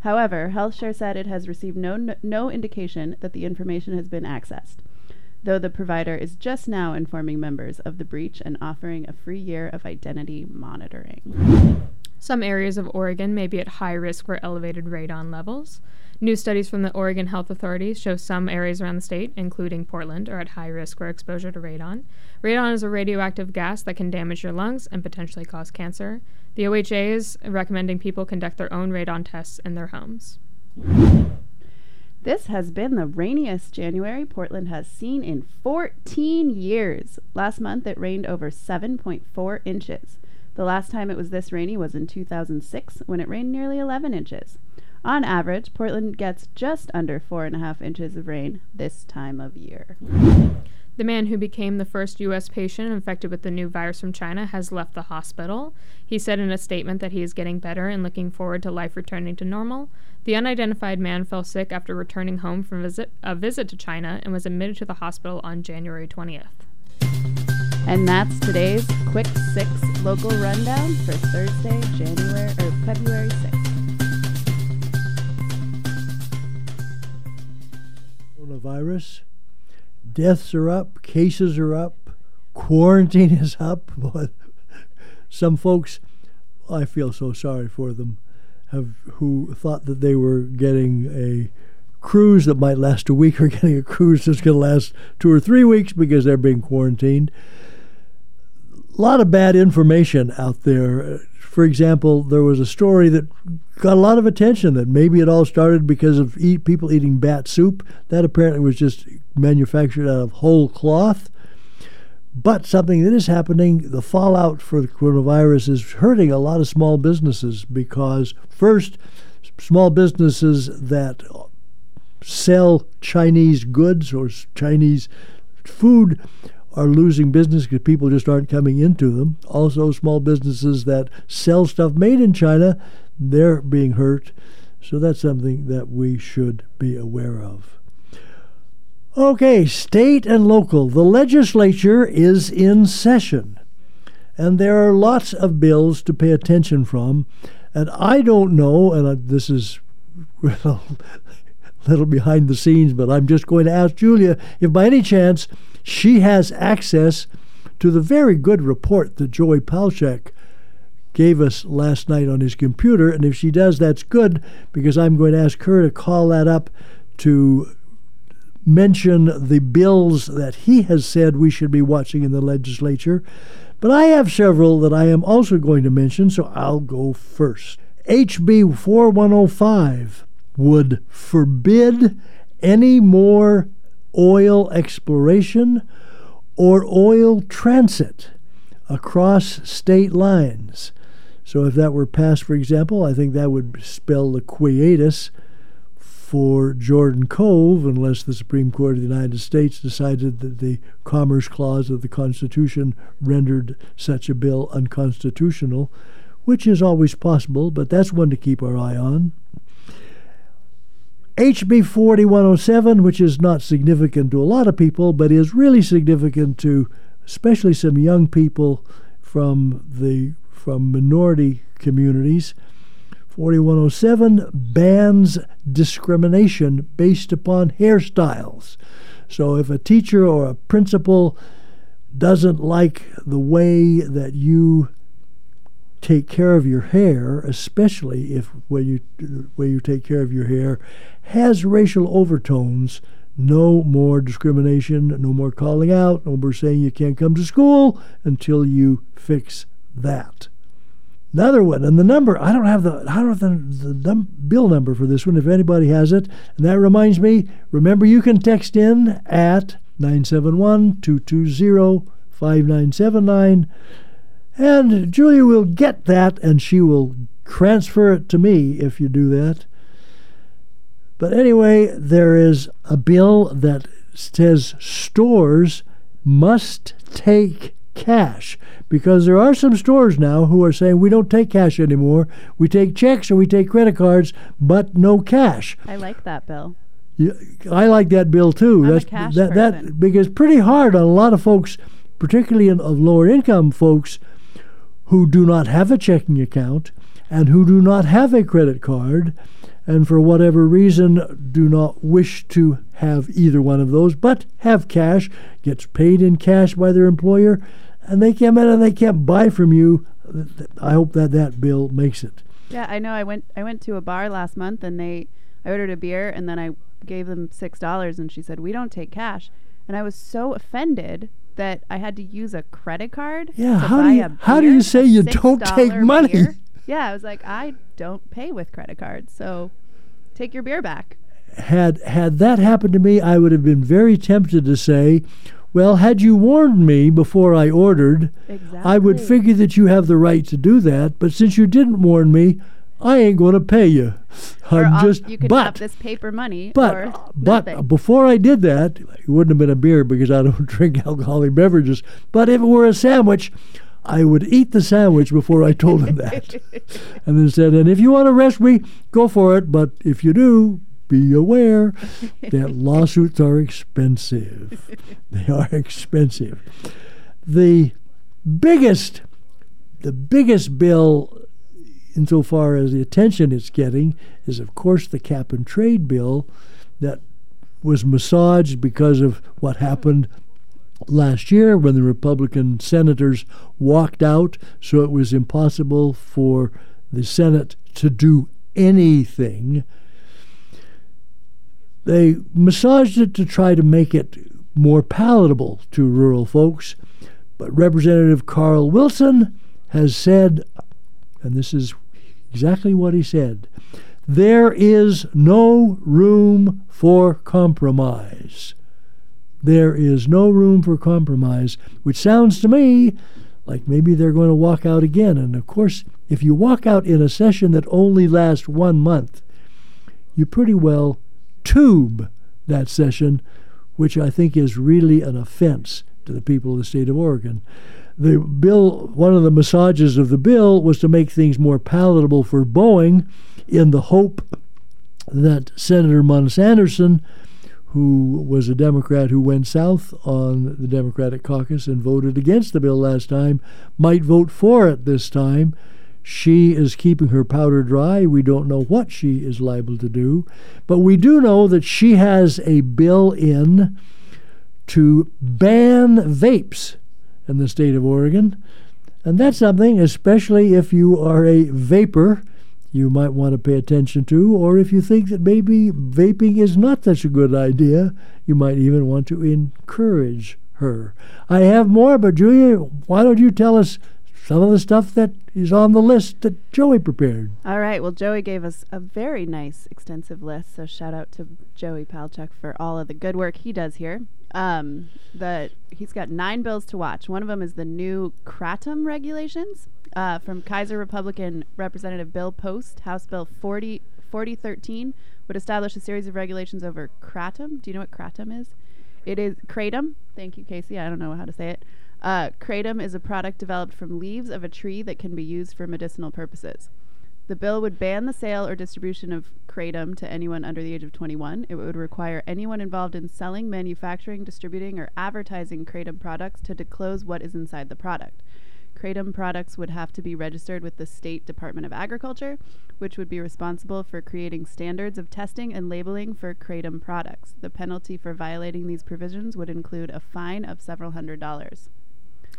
[SPEAKER 4] However, HealthShare said it has received no, no indication that the information has been accessed, though the provider is just now informing members of the breach and offering a free year of identity monitoring.
[SPEAKER 3] Some areas of Oregon may be at high risk for elevated radon levels. New studies from the Oregon Health Authorities show some areas around the state, including Portland, are at high risk for exposure to radon. Radon is a radioactive gas that can damage your lungs and potentially cause cancer. The OHA is recommending people conduct their own radon tests in their homes.
[SPEAKER 4] This has been the rainiest January Portland has seen in 14 years. Last month it rained over 7.4 inches. The last time it was this rainy was in 2006 when it rained nearly 11 inches. On average, Portland gets just under four and a half inches of rain this time of year.
[SPEAKER 3] The man who became the first U.S. patient infected with the new virus from China has left the hospital. He said in a statement that he is getting better and looking forward to life returning to normal. The unidentified man fell sick after returning home from visit, a visit to China and was admitted to the hospital on January 20th.
[SPEAKER 4] And that's today's quick six local rundown for Thursday, January or February 6th.
[SPEAKER 1] Coronavirus. Deaths are up, cases are up, quarantine is up. (laughs) But some folks, I feel so sorry for them, have who thought that they were getting a cruise that might last a week or (laughs) getting a cruise that's going to last two or three weeks because they're being quarantined. A lot of bad information out there. For example, there was a story that got a lot of attention that maybe it all started because of eat, people eating bat soup. That apparently was just manufactured out of whole cloth. But something that is happening, the fallout for the coronavirus is hurting a lot of small businesses because, first, small businesses that sell Chinese goods or Chinese food are losing business because people just aren't coming into them. Also, small businesses that sell stuff made in China, they're being hurt. So that's something that we should be aware of. Okay, state and local. The legislature is in session, and there are lots of bills to pay attention from. And I don't know, and this is (laughs) a little behind the scenes, but I'm just going to ask Julia if by any chance she has access to the very good report that Joey Palchek gave us last night on his computer. And if she does, that's good because I'm going to ask her to call that up to mention the bills that he has said we should be watching in the legislature. But I have several that I am also going to mention, so I'll go first. HB 4105 would forbid any more oil exploration or oil transit across state lines. So, if that were passed, for example, I think that would spell the quietus for Jordan Cove unless the Supreme Court of the United States decided that the Commerce Clause of the Constitution rendered such a bill unconstitutional, which is always possible, but that's one to keep our eye on. HB 4107, which is not significant to a lot of people, but is really significant to especially some young people from the from minority communities. 4107 bans discrimination based upon hairstyles. So if a teacher or a principal doesn't like the way that you take care of your hair, especially if when you way you take care of your hair has racial overtones, no more discrimination, no more calling out, no more saying you can't come to school until you fix that. Another one, and the number I don't have the I don't have the, the num- bill number for this one. If anybody has it, and that reminds me, remember you can text in at 971-220-5979, and Julia will get that, and she will transfer it to me if you do that. But anyway, there is a bill that says stores must take cash because there are some stores now who are saying we don't take cash anymore. We take checks or we take credit cards, but no cash.
[SPEAKER 4] I like that bill.
[SPEAKER 1] Yeah, I like that bill too.
[SPEAKER 4] I'm a
[SPEAKER 1] That's
[SPEAKER 4] cash
[SPEAKER 1] that that because pretty hard on a lot of folks, particularly in, of lower income folks, who do not have a checking account and who do not have a credit card, and for whatever reason do not wish to have either one of those, but have cash, gets paid in cash by their employer, and they come in and they can't buy from you. I hope that that bill makes it.
[SPEAKER 4] Yeah, I know. I went I went to a bar last month and they I ordered a beer and then I gave them six dollars and she said we don't take cash and I was so offended that I had to use a credit card.
[SPEAKER 1] Yeah, how do you- how do you say you don't take money?
[SPEAKER 4] beer. (laughs) Yeah, I was like, I don't pay with credit cards, so take your beer back.
[SPEAKER 1] had had that happened to me, I would have been very tempted to say, "Well, had you warned me before I ordered,
[SPEAKER 4] Exactly.
[SPEAKER 1] I would figure that you have the right to do that. But since you didn't warn me, I ain't going to pay you. I'm
[SPEAKER 4] I'll-
[SPEAKER 1] just
[SPEAKER 4] you could
[SPEAKER 1] but
[SPEAKER 4] have this paper money
[SPEAKER 1] but
[SPEAKER 4] or
[SPEAKER 1] but
[SPEAKER 4] nothing.
[SPEAKER 1] before I did that, it wouldn't have been a beer because I don't (laughs) drink alcoholic beverages. But if it were a sandwich." I would eat the sandwich before I told him that. (laughs) and then said, and if you want to arrest me, go for it. But if you do, be aware (laughs) that lawsuits are expensive. They are expensive. The biggest, the biggest bill, insofar as the attention it's getting, is of course the cap and trade bill that was massaged because of what happened last year when the Republican senators walked out, so it was impossible for the Senate to do anything. They massaged it to try to make it more palatable to rural folks, but Representative Carl Wilson has said, and this is exactly what he said there is no room for compromise. There is no room for compromise, which sounds to me like maybe they're going to walk out again. And of course, if you walk out in a session that only lasts one month, you pretty well tube that session, which I think is really an offense to the people of the state of Oregon. The bill, one of the massages of the bill was to make things more palatable for Boeing in the hope that Senator Munn Anderson, who was a Democrat who went south on the Democratic caucus and voted against the bill last time, might vote for it this time. She is keeping her powder dry. We don't know what she is liable to do, but we do know that she has a bill in to ban vapes in the state of Oregon. And that's something, especially if you are a vapor, you might want to pay attention to, or if you think that maybe vaping is not such a good idea, you might even want to encourage her. I have more, but Julia, why don't you tell us some of the stuff that is on the list that Joey prepared?
[SPEAKER 4] All right. Well, Joey gave us a very nice, extensive list. So shout out to Joey Palchuk for all of the good work he does here. Um, the he's got nine bills to watch. One of them is the new Kratom regulations uh, from Keizer Republican Representative Bill Post, House Bill 40, 4013, would establish a series of regulations over kratom. Do you know what kratom is? It is kratom. Thank you, Casey. I don't know how to say it. Uh, kratom is a product developed from leaves of a tree that can be used for medicinal purposes. The bill would ban the sale or distribution of kratom to anyone under the age of 21. It would require anyone involved in selling, manufacturing, distributing, or advertising kratom products to disclose what is inside the product. Kratom products would have to be registered with the State Department of Agriculture, which would be responsible for creating standards of testing and labeling for Kratom products. The penalty for violating these provisions would include a fine of several hundred dollars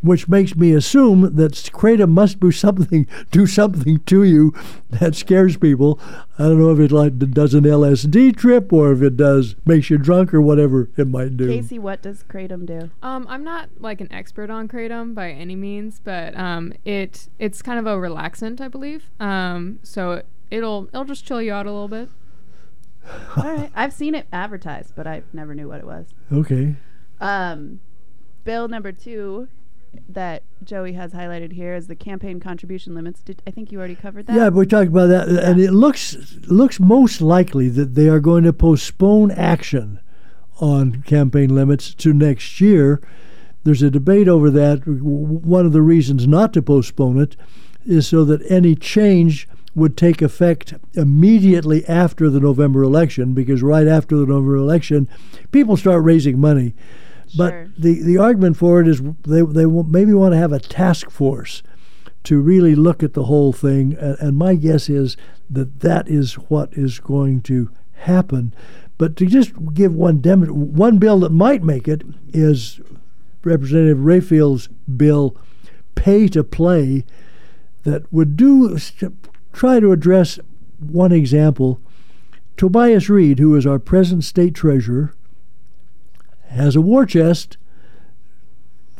[SPEAKER 1] which makes me assume that kratom must do something (laughs) do something to you that scares people. I don't know if it like does an LSD trip or if it does makes you drunk or whatever it might do.
[SPEAKER 4] Casey, what does kratom do?
[SPEAKER 3] Um, I'm not like an expert on kratom by any means, but um, it it's kind of a relaxant, I believe. Um, so it'll it'll just chill you out a little bit.
[SPEAKER 4] All right, I've seen it advertised, but I never knew what it was.
[SPEAKER 1] Okay.
[SPEAKER 4] Um, bill number two that Joey has highlighted here is the campaign contribution limits. Did I think you already covered that?
[SPEAKER 1] Yeah, we talked about that, yeah. and it looks looks most likely that they are going to postpone action on campaign limits to next year. There's a debate over that. One of the reasons not to postpone it is so that any change would take effect immediately after the November election, because right after the November election, people start raising money. But
[SPEAKER 4] Sure.
[SPEAKER 1] the, the argument for it is they, they wa- maybe want to have a task force to really look at the whole thing. And, and my guess is that that is what is going to happen. But to just give one dem- one bill that might make it is Representative Rayfield's bill, pay to play, that would do try to address one example. Tobias Read, who is our present state treasurer, has a war chest.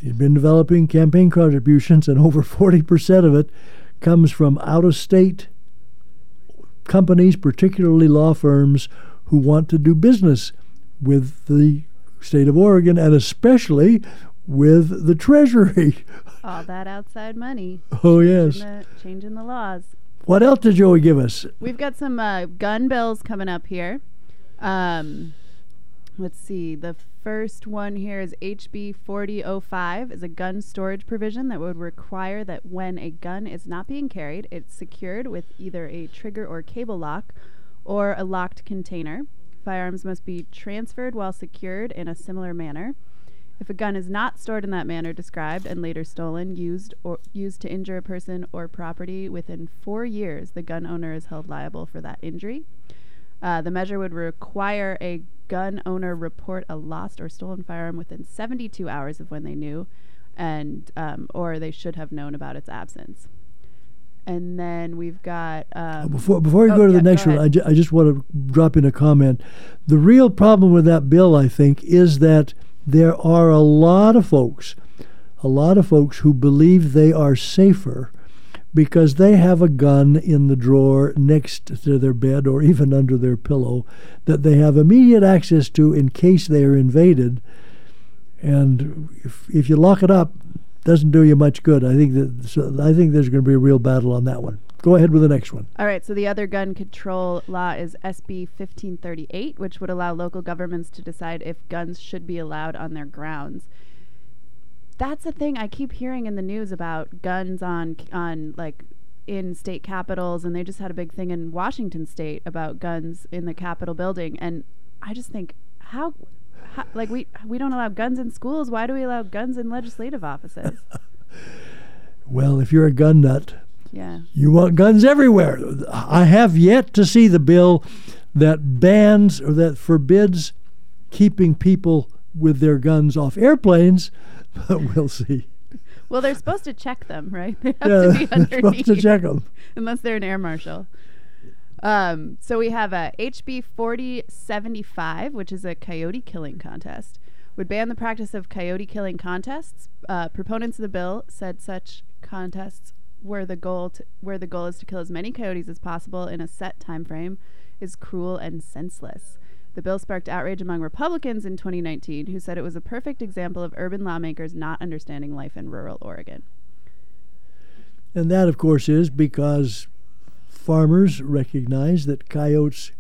[SPEAKER 1] He's been developing campaign contributions, and over 40% of it comes from out of state companies, particularly law firms, who want to do business with the state of Oregon and especially with the Treasury. (laughs)
[SPEAKER 4] All that outside money.
[SPEAKER 1] Oh, yes.
[SPEAKER 4] Changing the, changing the laws.
[SPEAKER 1] What else did Joey give us?
[SPEAKER 4] We've got some uh, gun bills coming up here. Um, let's see. The first one here is HB 4005 is a gun storage provision that would require that when a gun is not being carried, it's secured with either a trigger or cable lock or a locked container. Firearms must be transferred while secured in a similar manner. If a gun is not stored in that manner described and later stolen, used or used to injure a person or property within 4 years, the gun owner is held liable for that injury. Uh, the measure would require a gun owner report a lost or stolen firearm within 72 hours of when they knew, and um, or they should have known about its absence. And then we've got um,
[SPEAKER 1] Before before you
[SPEAKER 4] oh,
[SPEAKER 1] go to
[SPEAKER 4] yeah,
[SPEAKER 1] the next one, I, ju- I just want to drop in a comment. The real problem with that bill, I think, is that there are a lot of folks, a lot of folks who believe they are safer because they have a gun in the drawer next to their bed or even under their pillow that they have immediate access to in case they are invaded. And if, if you lock it up, doesn't do you much good. I think that so I think there's going to be a real battle on that one. Go ahead with the next one.
[SPEAKER 4] All right, so the other gun control law is SB 1538, which would allow local governments to decide if guns should be allowed on their grounds. That's the thing I keep hearing in the news about guns on on like in state capitals and they just had a big thing in Washington state about guns in the Capitol building and I just think how, how like we we don't allow guns in schools, why do we allow guns in legislative offices? (laughs)
[SPEAKER 1] Well, if you're a gun nut,
[SPEAKER 4] yeah.
[SPEAKER 1] you want guns everywhere. I have yet to see the bill that bans or that forbids keeping people with their guns off airplanes, (laughs) we'll see.
[SPEAKER 4] Well, they're supposed to check them, right? They have
[SPEAKER 1] yeah,
[SPEAKER 4] to be
[SPEAKER 1] they're supposed to check them.
[SPEAKER 4] unless they're an air marshal. Um, so we have a HB 4075, which is a coyote killing contest. Would ban the practice of coyote killing contests. Uh, proponents of the bill said such contests where the goal to, where the goal is to kill as many coyotes as possible in a set time frame is cruel and senseless. The bill sparked outrage among Republicans in 2019, who said it was a perfect example of urban lawmakers not understanding life in rural Oregon.
[SPEAKER 1] And that, of course, is because farmers recognize that coyotes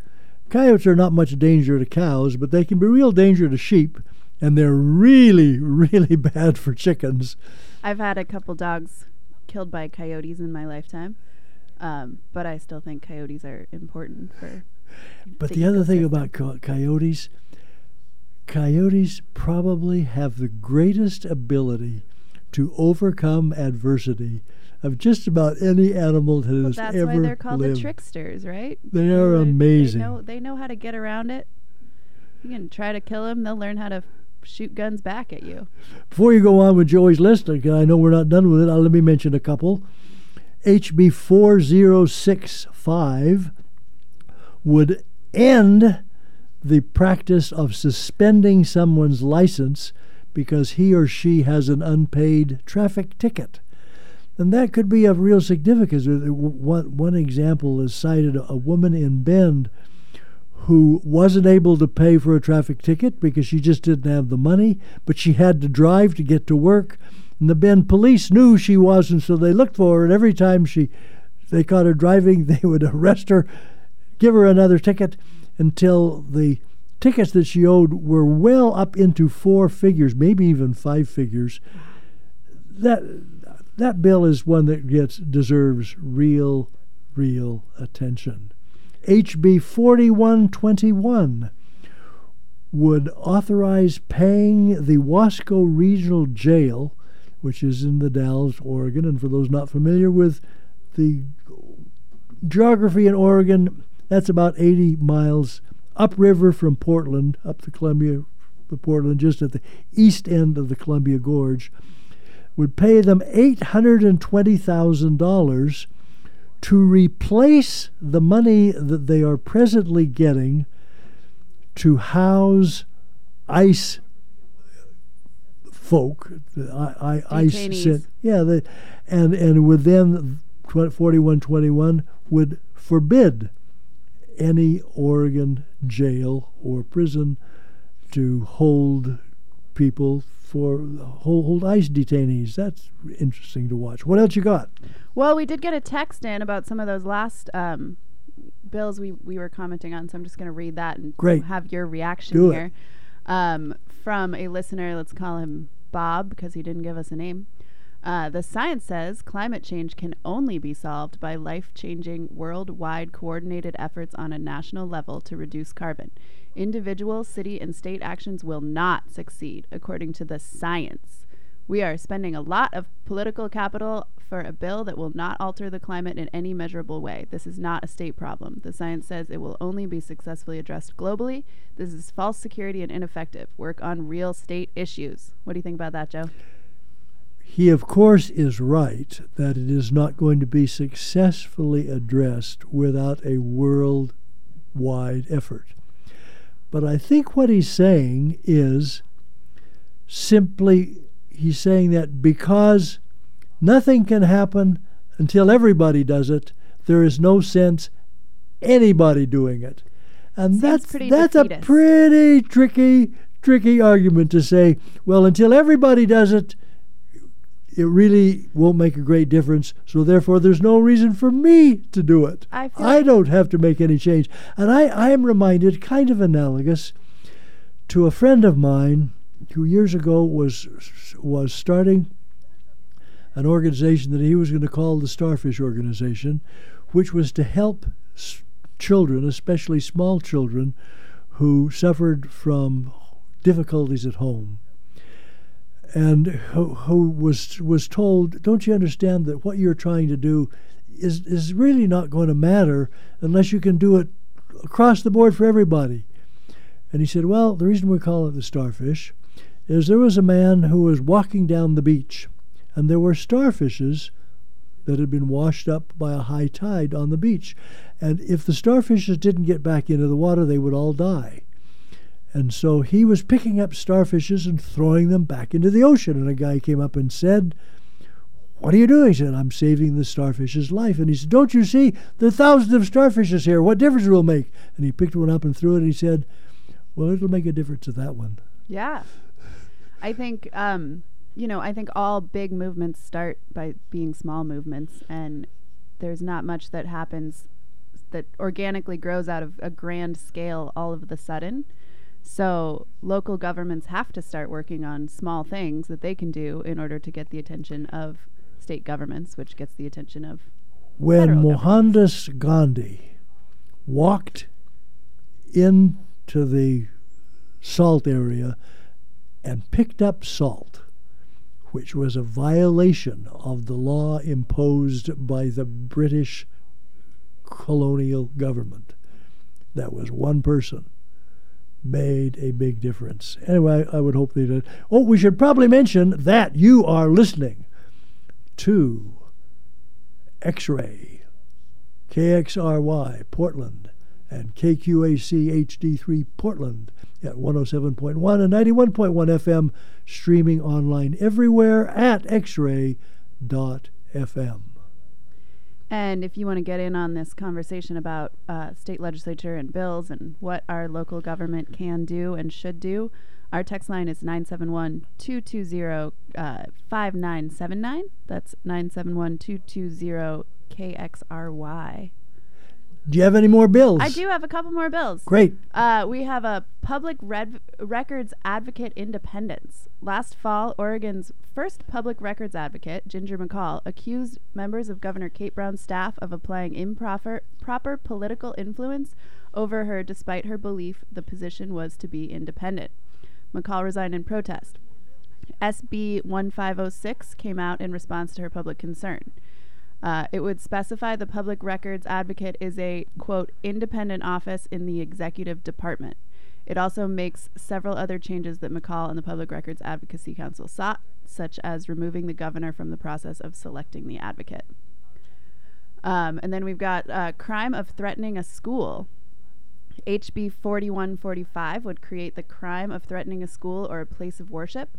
[SPEAKER 1] coyotes are not much danger to cows, but they can be real danger to sheep, and they're really, really (laughs) bad for chickens.
[SPEAKER 4] I've had a couple dogs killed by coyotes in my lifetime, um, but I still think coyotes are important for.
[SPEAKER 1] But
[SPEAKER 4] the
[SPEAKER 1] the other thing about co- coyotes, coyotes probably have the greatest ability to overcome adversity of just about any animal that
[SPEAKER 4] Well,
[SPEAKER 1] has
[SPEAKER 4] that's
[SPEAKER 1] ever That's
[SPEAKER 4] why they're called
[SPEAKER 1] lived.
[SPEAKER 4] the tricksters, right?
[SPEAKER 1] They are
[SPEAKER 4] They-
[SPEAKER 1] amazing.
[SPEAKER 4] They know, they know how to get around it. You can try to kill them; they'll learn how to shoot guns back at you.
[SPEAKER 1] Before you go on with Joey's list, because I know we're not done with it, uh, let me mention a couple. HB 4065 would end the practice of suspending someone's license because he or she has an unpaid traffic ticket. And that could be of real significance. One, one example is cited a woman in Bend who wasn't able to pay for a traffic ticket because she just didn't have the money, but she had to drive to get to work. And the Bend police knew she wasn't, so they looked for her. And every time she, they caught her driving, (laughs) they would arrest her, give her another ticket, until the tickets that she owed were well up into four figures, maybe even five figures. That that bill is one that gets deserves real, real attention. HB 4121 would authorize paying the Wasco Regional Jail, which is in the Dalles, Oregon. And for those not familiar with the geography in Oregon, that's about 80 miles upriver from Portland, up the Columbia, the Portland, just at the east end of the Columbia Gorge, would pay them $820,000 to replace the money that they are presently getting to house ICE folk, the I, I, ICE, sent- yeah, the, and and within 4121 would forbid any Oregon jail or prison to hold people for hold, hold ICE detainees. That's interesting to watch. What else you got?
[SPEAKER 4] Well, we did get a text in about some of those last um, bills we, we were commenting on, so I'm just going to read that and
[SPEAKER 1] Great.
[SPEAKER 4] have your reaction
[SPEAKER 1] Do
[SPEAKER 4] here. Um, from a listener, let's call him Bob because he didn't give us a name. Uh, the science says climate change can only be solved by life changing, worldwide coordinated efforts on a national level to reduce carbon. Individual, city, and state actions will not succeed, according to the science. We are spending a lot of political capital for a bill that will not alter the climate in any measurable way. This is not a state problem. The science says it will only be successfully addressed globally. This is false security and ineffective. Work on real state issues. What do you think about that, Joe?
[SPEAKER 1] He, of course, is right that it is not going to be successfully addressed without a worldwide effort. But I think what he's saying is simply he's saying that because nothing can happen until everybody does it, there is no sense anybody doing it. And
[SPEAKER 4] Seems
[SPEAKER 1] that's that's a pretty tricky tricky argument to say, well, until everybody does it, it really won't make a great difference. So therefore, there's no reason for me to do it.
[SPEAKER 4] I
[SPEAKER 1] I don't have to make any change. And I, I am reminded, kind of analogous, to a friend of mine who years ago was was starting an organization that he was going to call the Starfish Organization, which was to help s- children, especially small children, who suffered from difficulties at home and who, who was was told, "Don't you understand that what you're trying to do is is really not going to matter unless you can do it across the board for everybody?" And he said, "Well, the reason we call it the starfish is there was a man who was walking down the beach, and there were starfishes that had been washed up by a high tide on the beach. And if the starfishes didn't get back into the water, they would all die. And so he was picking up starfishes and throwing them back into the ocean. And a guy came up and said, What are you doing? He said, I'm saving the starfish's life. And he said, Don't you see? There are thousands of starfishes here. What difference will it make? And he picked one up and threw it. And he said, Well, it'll make a difference to that one.
[SPEAKER 4] Yeah. I think, um, you know, I think all big movements start by being small movements, and there's not much that happens that organically grows out of a grand scale all of the sudden. So local governments have to start working on small things that they can do in order to get the attention of state governments, which gets the attention of
[SPEAKER 1] When. Mohandas Gandhi walked into the salt area and picked up salt, which was a violation of the law imposed by the British colonial government. That was one person. Made a big difference. Anyway, I would hope they did. Oh, we should probably mention that you are listening to X Ray, KXRY Portland, and KQAC HD3 Portland at 107.1 and 91.1 FM, streaming online everywhere at xray.fm.
[SPEAKER 4] And if you want to get in on this conversation about uh, state legislature and bills and what our local government can do and should do, our text line is 971 220 5979. That's 971 220 KXRY.
[SPEAKER 1] Do you have any more bills?
[SPEAKER 4] I do have a couple more bills.
[SPEAKER 1] Great.
[SPEAKER 4] Uh, we have a public red records advocate independence. Last fall, Oregon's first public records advocate, Ginger McCall, accused members of Governor Kate Brown's staff of applying improper proper political influence over her despite her belief the position was to be independent. McCall resigned in protest. SB 1506 came out in response to her public concern. Uh, it would specify the public records advocate is a, quote, independent office in the executive department. It also makes several other changes that McCall and the Public Records Advocacy Council sought, such as removing the governor from the process of selecting the advocate. Um, and then we've got uh, crime of threatening a school. HB 4145 would create the crime of threatening a school or a place of worship.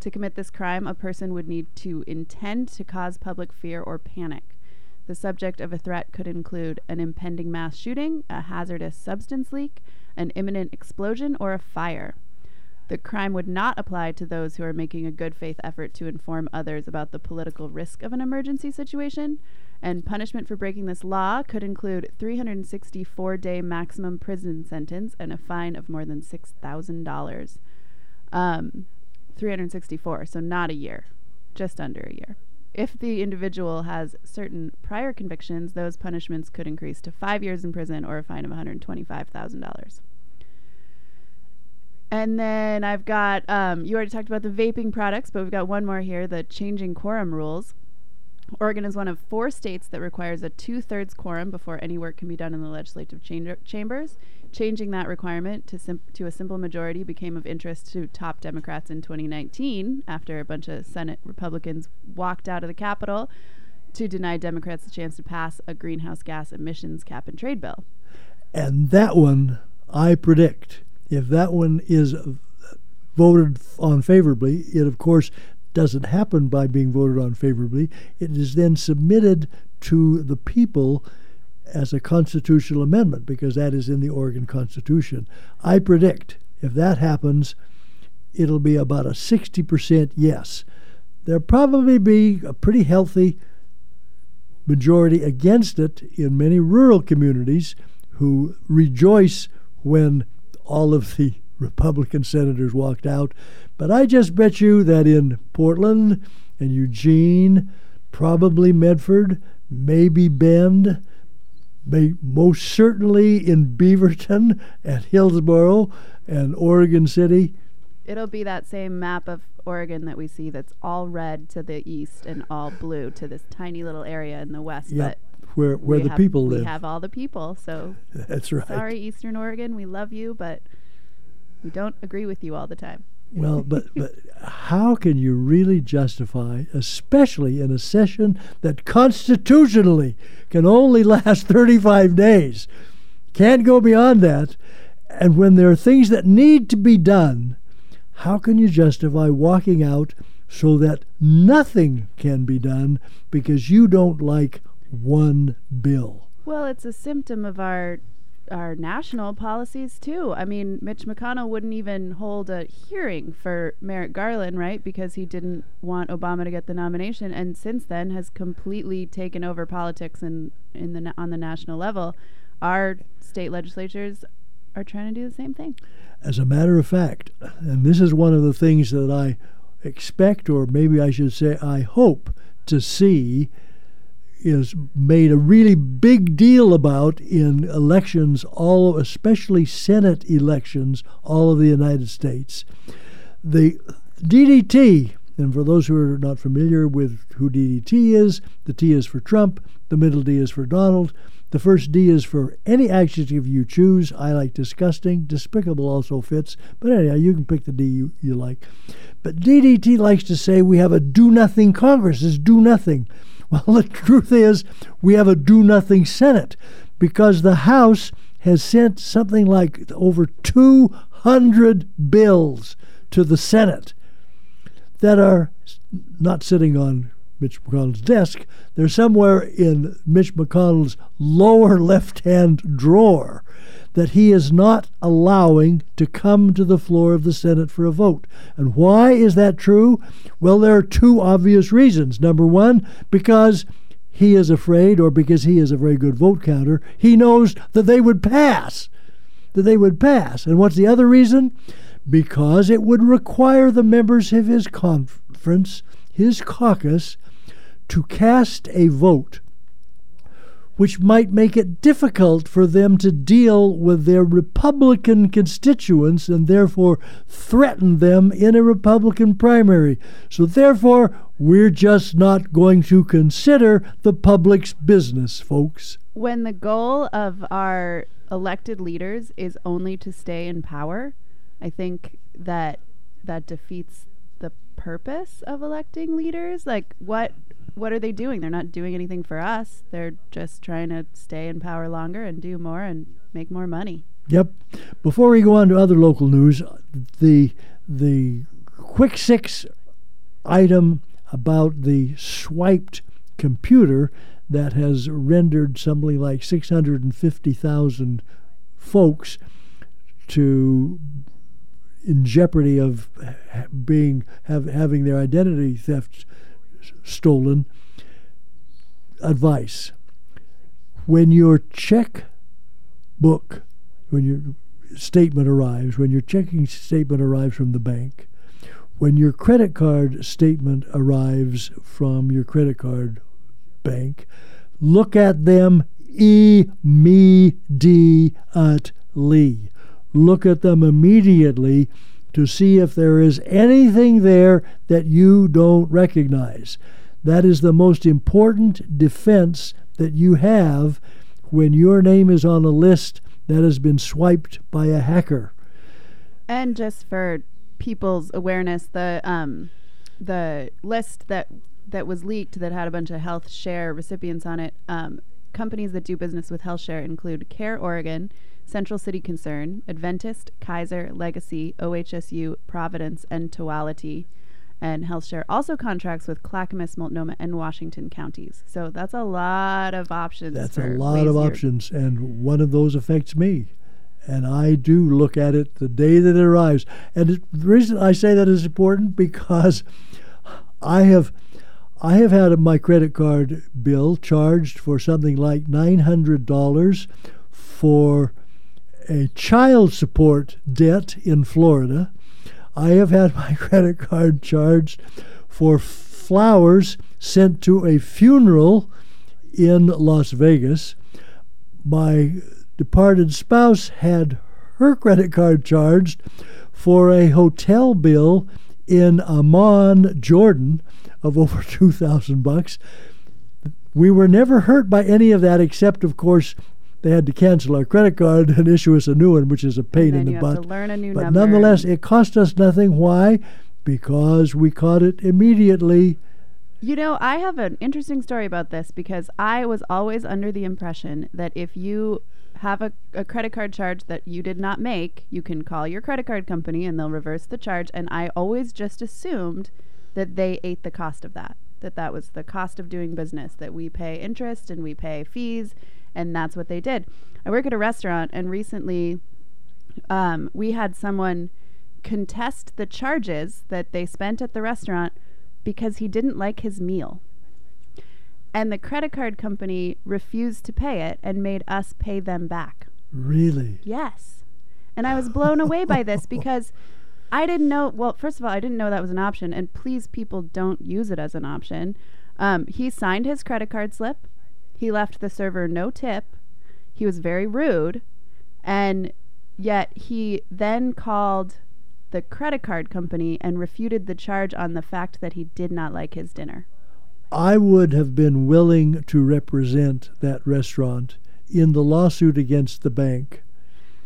[SPEAKER 4] To commit this crime, a person would need to intend to cause public fear or panic. The subject of a threat could include an impending mass shooting, a hazardous substance leak, an imminent explosion, or a fire. The crime would not apply to those who are making a good faith effort to inform others about the political risk of an emergency situation. And punishment for breaking this law could include 364 day maximum prison sentence and a fine of more than $6,000. Um, 364, so not a year, just under a year. If the individual has certain prior convictions, those punishments could increase to five years in prison or a fine of $125,000. And then I've got, um, you already talked about the vaping products, but we've got one more here the changing quorum rules. Oregon is one of four states that requires a two thirds quorum before any work can be done in the legislative chamber- chambers. Changing that requirement to, sim- to a simple majority became of interest to top Democrats in 2019 after a bunch of Senate Republicans walked out of the Capitol to deny Democrats the chance to pass a greenhouse gas emissions cap and trade bill.
[SPEAKER 1] And that one, I predict, if that one is voted on favorably, it of course doesn't happen by being voted on favorably. It is then submitted to the people as a constitutional amendment because that is in the Oregon Constitution. I predict if that happens, it'll be about a 60% yes. There'll probably be a pretty healthy majority against it in many rural communities who rejoice when all of the (laughs) Republican senators walked out. But I just bet you that in Portland and Eugene, probably Medford, maybe Bend, may most certainly in Beaverton and Hillsboro and Oregon City.
[SPEAKER 4] It'll be that same map of Oregon that we see that's all red to the east and all blue to this tiny little area in the west.
[SPEAKER 1] Yep,
[SPEAKER 4] But
[SPEAKER 1] where where the
[SPEAKER 4] have-
[SPEAKER 1] people live.
[SPEAKER 4] We have all the people, so (laughs)
[SPEAKER 1] That's right.
[SPEAKER 4] sorry, Eastern Oregon, we love you, but we don't agree with you all the time.
[SPEAKER 1] Well, but but how can you really justify, especially in a session that constitutionally can only last 35 days, can't go beyond that, and when there are things that need to be done, how can you justify walking out so that nothing can be done because you don't like one bill?
[SPEAKER 4] Well, it's a symptom of our our national policies too. I mean, Mitch McConnell wouldn't even hold a hearing for Merrick Garland, right? Because he didn't want Obama to get the nomination, and since then has completely taken over politics in in the on the national level. Our state legislatures are trying to do the same thing.
[SPEAKER 1] As a matter of fact, and this is one of the things that I expect, or maybe I should say, I hope to see is made a really big deal about in elections, all especially Senate elections, all of the United States. The DDT, and for those who are not familiar with who DDT is, the T is for Trump, the middle D is for Donald. The first D is for any adjective you choose. I like disgusting. Despicable also fits. But anyhow, you can pick the D you, you like. But DDT likes to say we have a do nothing Congress. It's do nothing. Well, (laughs) the truth is, we have a do nothing Senate because the House has sent something like over 200 bills to the Senate that are not sitting on Mitch McConnell's desk. They're somewhere in Mitch McConnell's lower (laughs) left hand drawer that he is not allowing to come to the floor of the Senate for a vote. And why is that true? Well, there are two obvious reasons. Number one, because he is afraid, or because he is a very good vote counter, he knows that they would pass. That they would pass. And what's the other reason? Because it would require the members of his conference, his caucus, to cast a vote which might make it difficult for them to deal with their Republican constituents and therefore threaten them in a Republican primary. So, therefore, we're just not going to consider the public's business, folks.
[SPEAKER 4] When the goal of our elected leaders is only to stay in power, I think that that defeats the purpose of electing leaders. Like, what what are they doing? They're not doing anything for us. They're just trying to stay in power longer and do more and make more money.
[SPEAKER 1] Yep. Before we go on to other local news, the the quick six item about the swiped computer that has rendered something like 650,000 folks to in jeopardy of being have, having their identity theft stolen. Advice when your check book, when your statement arrives, when your checking statement arrives from the bank, when your credit card statement arrives from your credit card bank, look at them immediately. Look at them immediately to see if there is anything there that you don't recognize. That is the most important defense that you have when your name is on a list that has been swiped by a hacker.
[SPEAKER 4] And just for people's awareness, the um, the list that that was leaked that had a bunch of health share recipients on it. Um, companies that do business with health share include Care Oregon, Central City Concern, Adventist, Kaiser, Legacy, OHSU, Providence, and Tuality. And HealthShare also contracts with Clackamas, Multnomah, and Washington counties. So that's a lot of options.
[SPEAKER 1] That's a lot of options, and one of those affects me. And I do look at it the day that it arrives. And it, the reason I say that is important because I have I have had my credit card bill charged for something like nine hundred dollars for a child support debt in Florida. I have had my (laughs) credit card charged for flowers sent to a funeral in Las Vegas. My departed spouse had her credit card charged for a hotel bill in Amman, Jordan, of (laughs) over 2,000 bucks. We were never hurt by any of that, except, of course, they had to cancel our credit card and issue us a new one, which is a pain in the butt.
[SPEAKER 4] to learn a new
[SPEAKER 1] But
[SPEAKER 4] number.
[SPEAKER 1] nonetheless, it cost us nothing. Why? Because we caught it immediately.
[SPEAKER 4] You know, I have an interesting story about this because I was always under the impression that if you have a, a credit card charge that you did not make, you can call your credit card company and they'll reverse the charge. And I always just assumed that they ate the cost of that, that that was the cost of doing business, that we pay interest and we pay fees, and that's what they did. I work at a restaurant, and recently um, we had someone contest the charges that they spent at the restaurant because he didn't like his meal. And the credit card company refused to pay it and made us pay them back.
[SPEAKER 1] Really?
[SPEAKER 4] Yes. And I was blown away by this (laughs) because I didn't know. Well, first of all, I didn't know that was an option. And please, people, don't use it as an option. Um, he signed his credit card slip. He left the server no tip. He was very rude. And yet he then called the credit card company and refuted the charge on the fact that he did not like his dinner.
[SPEAKER 1] I would have been willing to represent that restaurant in the lawsuit against the bank.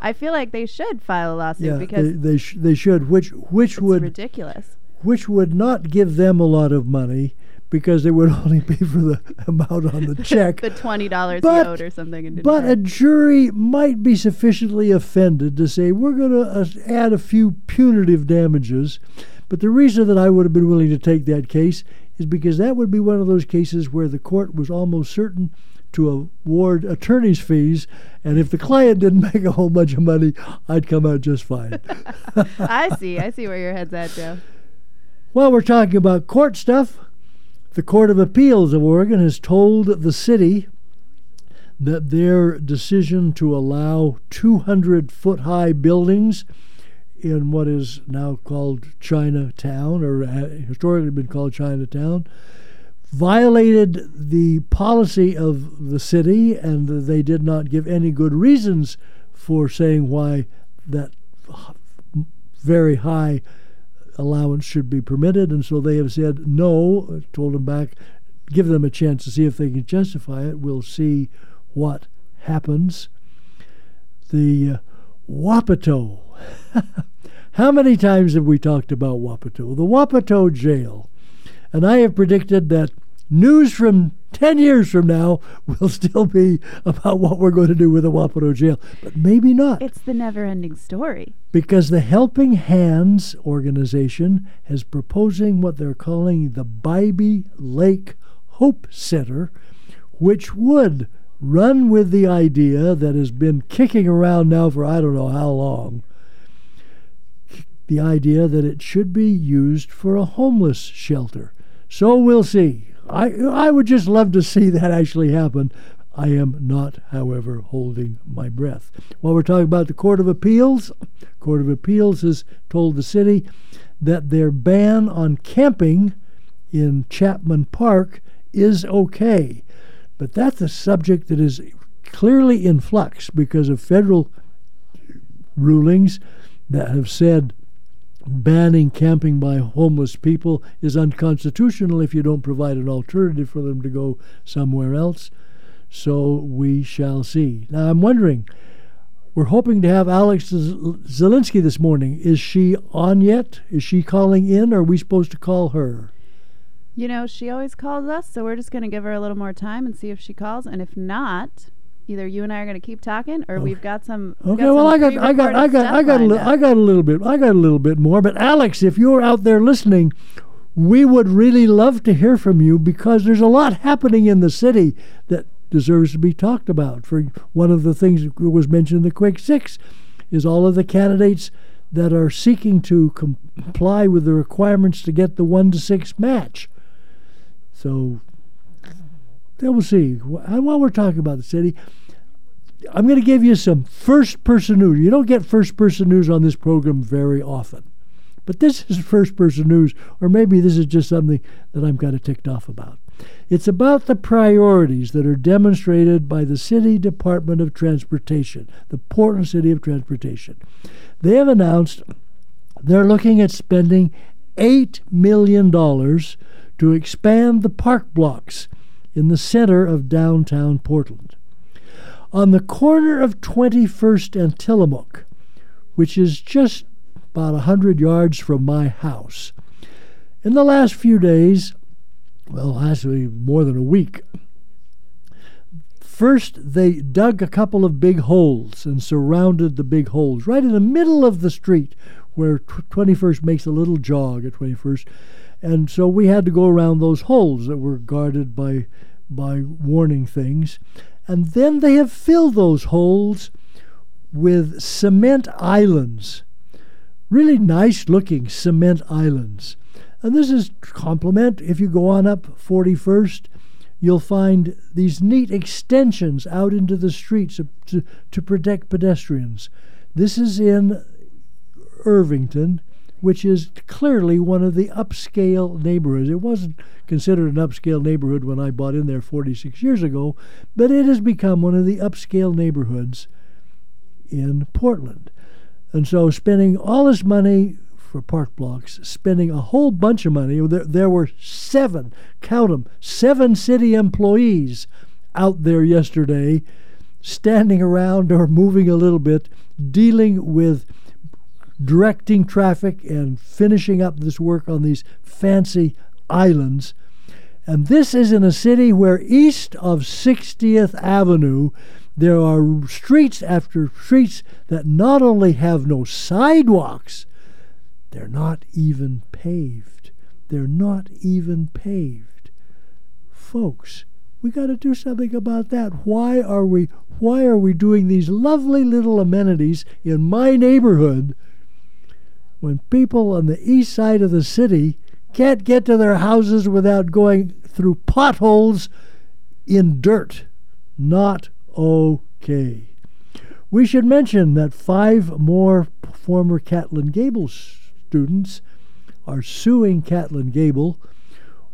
[SPEAKER 4] I feel like they should file a lawsuit
[SPEAKER 1] Yeah,
[SPEAKER 4] because
[SPEAKER 1] they they, sh- they should, which which would
[SPEAKER 4] ridiculous.
[SPEAKER 1] which would not give them a lot of money because it would (laughs) only be for the amount on the check. (laughs)
[SPEAKER 4] the twenty dollars owed or something. And
[SPEAKER 1] But
[SPEAKER 4] pay.
[SPEAKER 1] a jury might be sufficiently offended to say we're going to uh, add a few punitive damages. But the reason that I would have been willing to take that case is because that would be one of those cases where the court was almost certain to award attorney's fees, and if the client didn't (laughs) make a whole bunch of money, I'd come out just fine.
[SPEAKER 4] I see. I see where your head's at, Joe.
[SPEAKER 1] Well, we're talking about court stuff, the Court of Appeals of Oregon has told the city that their decision to allow 200 foot high buildings in what is now called Chinatown, or historically been called Chinatown, violated the policy of the city, and they did not give any good reasons for saying why that very high allowance should be permitted, and so they have said no, told them back, give them a chance to see if they can justify it. We'll see what happens. The uh, Wapato. (laughs) How many times have we talked about Wapato? The Wapato jail. And I have predicted that news from 10 years from now will still be about what we're going to do with the Wapato jail. But maybe not
[SPEAKER 4] It's the never-ending story.
[SPEAKER 1] because the Helping Hands organization is proposing what they're calling the Bybee Lake Hope Center, which would run with the idea that has been kicking around now for I don't know how long. The idea that it should be used for a homeless shelter. So we'll see. I I would just love to see that actually happen. I am not, however, holding my breath. While we're talking about the Court of Appeals, Court of Appeals has told the city that their ban on camping in Chapman Park is okay. But that's a subject that is clearly in flux because of federal rulings that have said banning camping by homeless people is unconstitutional if you don't provide an alternative for them to go somewhere else. So we shall see. Now I'm wondering, we're hoping to have Alex Z- Zielinski this morning. Is she on yet? Is she calling in, or are we supposed to call her?
[SPEAKER 4] You know, she always calls us, so we're just going to give her a little more time and see if she calls. And if not, either you and I are going to keep talking, or we've got some. we've
[SPEAKER 1] Okay,
[SPEAKER 4] got
[SPEAKER 1] well,
[SPEAKER 4] some
[SPEAKER 1] I got, I got, I got, I got, a
[SPEAKER 4] lined
[SPEAKER 1] li- I got a little bit, I got a little bit more. But Alex, if you're out there listening, we would really love to hear from you because there's a lot happening in the city that deserves to be talked about. For one of the things that was mentioned in the Quick Six is all of the candidates that are seeking to comply with the requirements to get the one to six match. So we'll see. While we're talking about the city, I'm going to give you some first person news. You don't get first person news on this program very often. But this is first person news, or maybe this is just something that I'm kind of ticked off about. It's about the priorities that are demonstrated by the City Department of Transportation, the Portland City of Transportation. They have announced they're looking at spending $8 million to expand the park blocks in the center of downtown Portland. on the corner of 21st and Tillamook, which is just about a 100 yards from my house. In the last few days, well, actually more than a week, first they dug a couple of big holes and surrounded the big holes right in the middle of the street where 21st makes a little jog at 21st. And so we had to go around those holes that were guarded by by warning things. And then they have filled those holes with cement islands. Really nice looking cement islands. And this is complement. If you go on up 41st, you'll find these neat extensions out into the streets to, to protect pedestrians. This is in Irvington, which is clearly one of the upscale neighborhoods. It wasn't considered an upscale neighborhood when I bought in there 46 years ago, but it has become one of the upscale neighborhoods in Portland. And so spending all this money for park blocks, spending a whole bunch of money, there, there were seven, count them, seven city employees out there yesterday standing around or moving a little bit, dealing with directing traffic and finishing up this work on these fancy islands. And this is in a city where east of 60th Avenue, there are streets after streets that not only have no sidewalks, they're not even paved. They're not even paved. Folks, we got to do something about that. Why are we why are we doing these lovely little amenities in my neighborhood when people on the east side of the city can't get to their houses without going through potholes in dirt. Not okay. We should mention that five more former Catlin Gable students are suing Catlin Gable.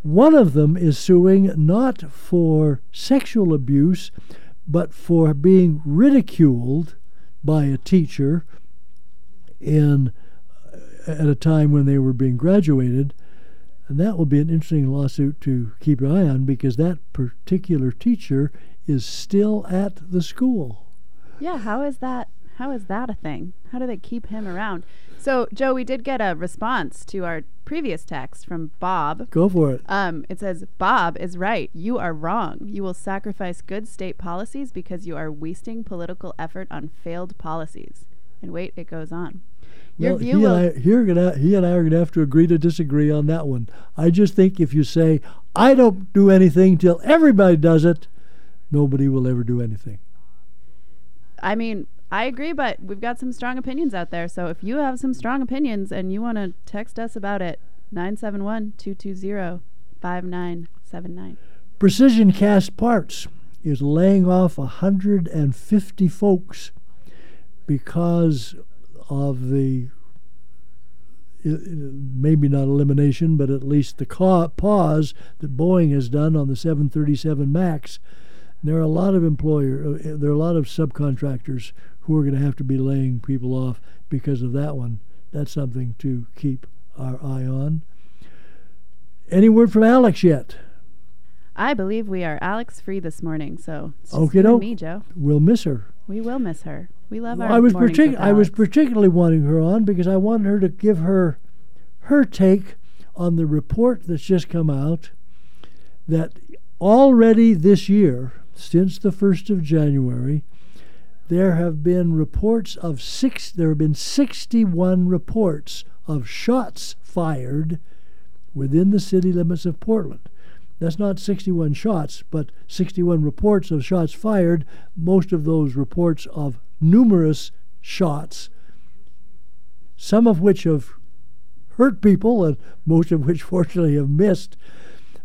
[SPEAKER 1] One of them is suing not for sexual abuse, but for being ridiculed by a teacher in at a time when they were being graduated. And that will be an interesting lawsuit to keep an eye on because that particular teacher is still at the school.
[SPEAKER 4] Yeah, how is that? How is that a thing? How do they keep him around? So, Joe, we did get a response to our previous text from Bob.
[SPEAKER 1] Go for it.
[SPEAKER 4] Um, it says, Bob is right. You are wrong. You will sacrifice good state policies because you are wasting political effort on failed policies. And wait, it goes on. Your
[SPEAKER 1] well,
[SPEAKER 4] view
[SPEAKER 1] he, and I, he, are gonna, he and I are going to have to agree to disagree on that one. I just think if you say, I don't do anything till everybody does it, nobody will ever do anything.
[SPEAKER 4] I mean, I agree, but we've got some strong opinions out there. So if you have some strong opinions and you want to text us about it, 971 220 5979.
[SPEAKER 1] Precision Castparts is laying off 150 folks because of the maybe not elimination, but at least the pause that Boeing has done on the 737 MAX. There are a lot of employer, uh, there are a lot of subcontractors who are going to have to be laying people off because of that one. That's something to keep our eye on. Any word from Alex yet?
[SPEAKER 4] I believe we are Alex free this morning, so it's
[SPEAKER 1] Okay,
[SPEAKER 4] me, Joe.
[SPEAKER 1] We'll miss her.
[SPEAKER 4] We will miss her. We love our
[SPEAKER 1] I was partic- I was particularly wanting her on because I wanted her to give her her take on the report that's just come out that already this year, since the first of January, there have been reports of six. There have been sixty-one reports of shots fired within the city limits of Portland. That's not 61 shots, but 61 reports of shots fired, most of those reports of numerous shots, some of which have hurt people, and most of which (laughs) fortunately have missed.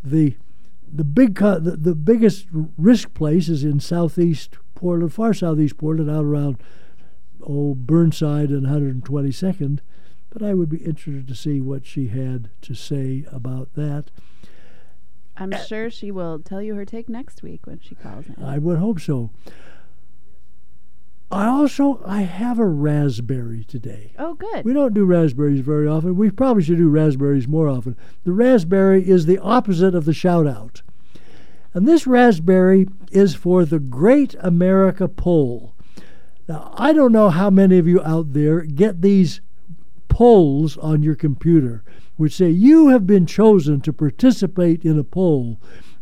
[SPEAKER 1] The the big the, the biggest risk place is in southeast Portland, far southeast Portland, out around oh Burnside and 122nd. But I would be interested to see what she had to say about that.
[SPEAKER 4] I'm sure she will tell you her take next week when she calls in.
[SPEAKER 1] I would hope so. I also I have a raspberry today.
[SPEAKER 4] oh, good.
[SPEAKER 1] We don't do raspberries very often. We probably should do raspberries more often. The raspberry is the opposite of the shout out. And this raspberry is for the Great America Poll. Now, I don't know how many of you out there get these polls on your computer, which say you have been chosen to participate in a poll.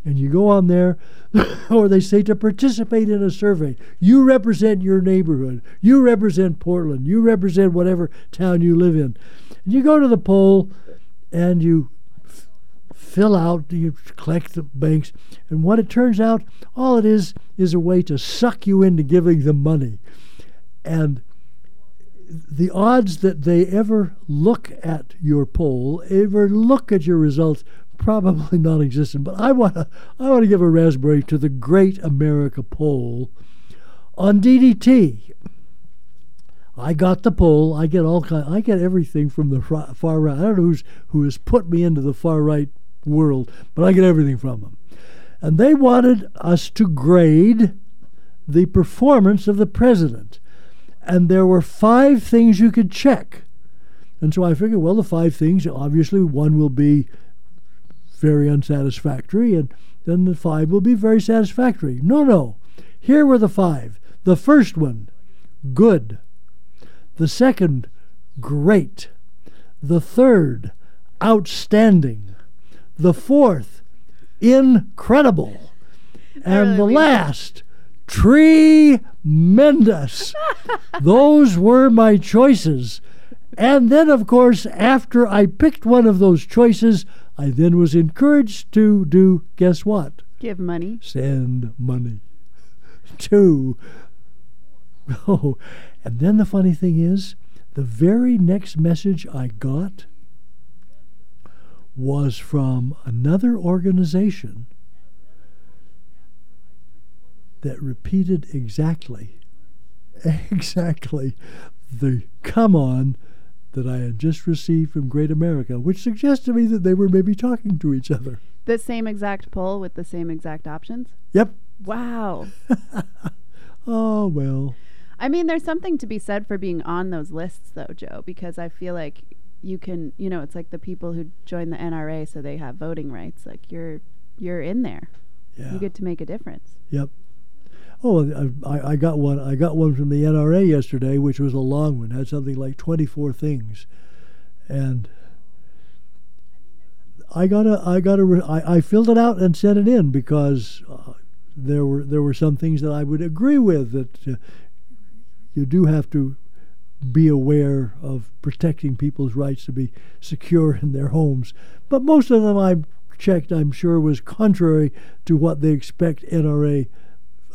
[SPEAKER 1] And you go on there, (laughs) or they say to participate in a survey. You represent your neighborhood. You represent Portland. You represent whatever town you live in. And you go to the poll and you f- fill out, you collect the banks. And what it turns out, all it is, is a way to suck you into giving them money. And the odds that they ever look at your poll, ever look at your results, probably non-existent. But I want to, I want to give a raspberry to the Great America poll on DDT. I got the poll. I get all kind. I get everything from the far right. I don't know who's who has put me into the far right world, but I get everything from them. And they wanted us to grade the performance of the president and there were five things you could check. And so I figured, well, the five things, obviously, one will be very unsatisfactory, and then the five will be very satisfactory. No, no. Here were the five. The first one, good. The second, great. The third, outstanding. The fourth, incredible. And the last, tremendous. (laughs) those were my choices. And then, of course, after I picked one of those choices, I then was encouraged to do guess what?
[SPEAKER 4] Give money.
[SPEAKER 1] Send money. (laughs) to. (laughs) Oh, and then the funny thing is, the very next message I got was from another organization that repeated exactly, (laughs) exactly the come on that I had just received from Great America, which suggests to me that they were maybe talking to each other.
[SPEAKER 4] The same exact poll with the same exact options?
[SPEAKER 1] Yep.
[SPEAKER 4] Wow. (laughs)
[SPEAKER 1] oh, well.
[SPEAKER 4] I mean, there's something to be said for being on those lists, though, Joe, because I feel like you can, you know, it's like the people who join the NRA so they have voting rights. Like you're, you're in there.
[SPEAKER 1] Yeah.
[SPEAKER 4] You get to make a difference.
[SPEAKER 1] Yep. Oh, I, I got one. I got one from the NRA yesterday, which was a long one. Had something like 24 things, and I got a. I got a. I, I filled it out and sent it in because uh, there were there were some things that I would agree with that uh, you do have to be aware of protecting people's rights to be secure in their homes. But most of them I checked, I'm sure, was contrary to what they expect NRA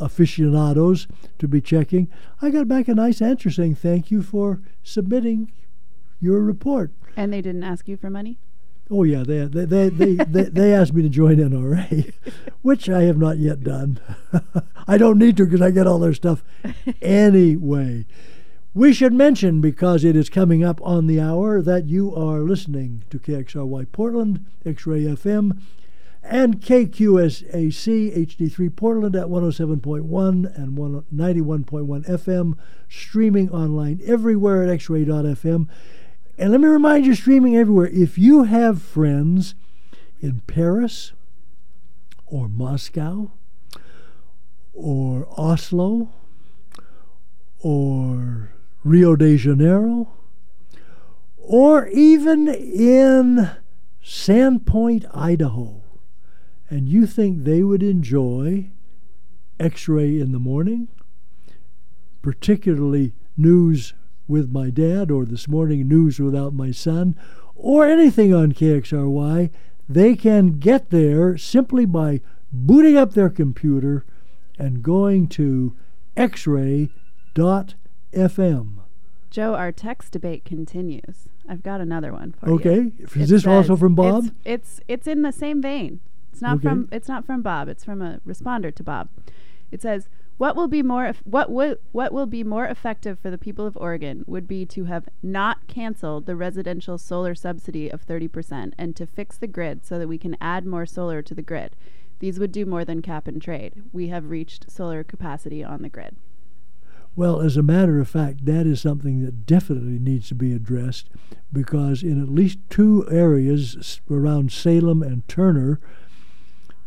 [SPEAKER 1] aficionados to be checking. I got back a nice answer saying thank you for submitting your report.
[SPEAKER 4] And they didn't ask you for money?
[SPEAKER 1] Oh yeah, they they they they, they, they, asked me to join NRA, (laughs) which I have not yet done. (laughs) I don't need to because I get all their stuff (laughs) anyway. We should mention because it is coming up on the hour that you are listening to KXRY Portland, X-Ray FM, and KQSAC HD3 Portland at 107.1 and 91.1 FM, streaming online everywhere at xray.fm. And let me remind you, streaming everywhere, if you have friends in Paris or Moscow or Oslo or Rio de Janeiro or even in Sandpoint, Idaho, and you think they would enjoy X ray in the morning, particularly news with my dad, or this morning news without my son, or anything on KXRY, they can get there simply by booting up their computer and going to xray.fm.
[SPEAKER 4] Joe, our text debate continues. I've got another one for
[SPEAKER 1] okay.
[SPEAKER 4] you.
[SPEAKER 1] Okay. Is this says, also from Bob?
[SPEAKER 4] It's, it's it's in the same vein. It's not okay. from it's not from Bob. It's from a responder to Bob. It says, "What will be more what would what will be more effective for the people of Oregon would be to have not canceled the residential solar subsidy of 30% and to fix the grid so that we can add more solar to the grid. These would do more than cap and trade. We have reached solar capacity on the grid."
[SPEAKER 1] Well, as a matter of fact, that is something that definitely needs to be addressed because in at least two areas around Salem and Turner,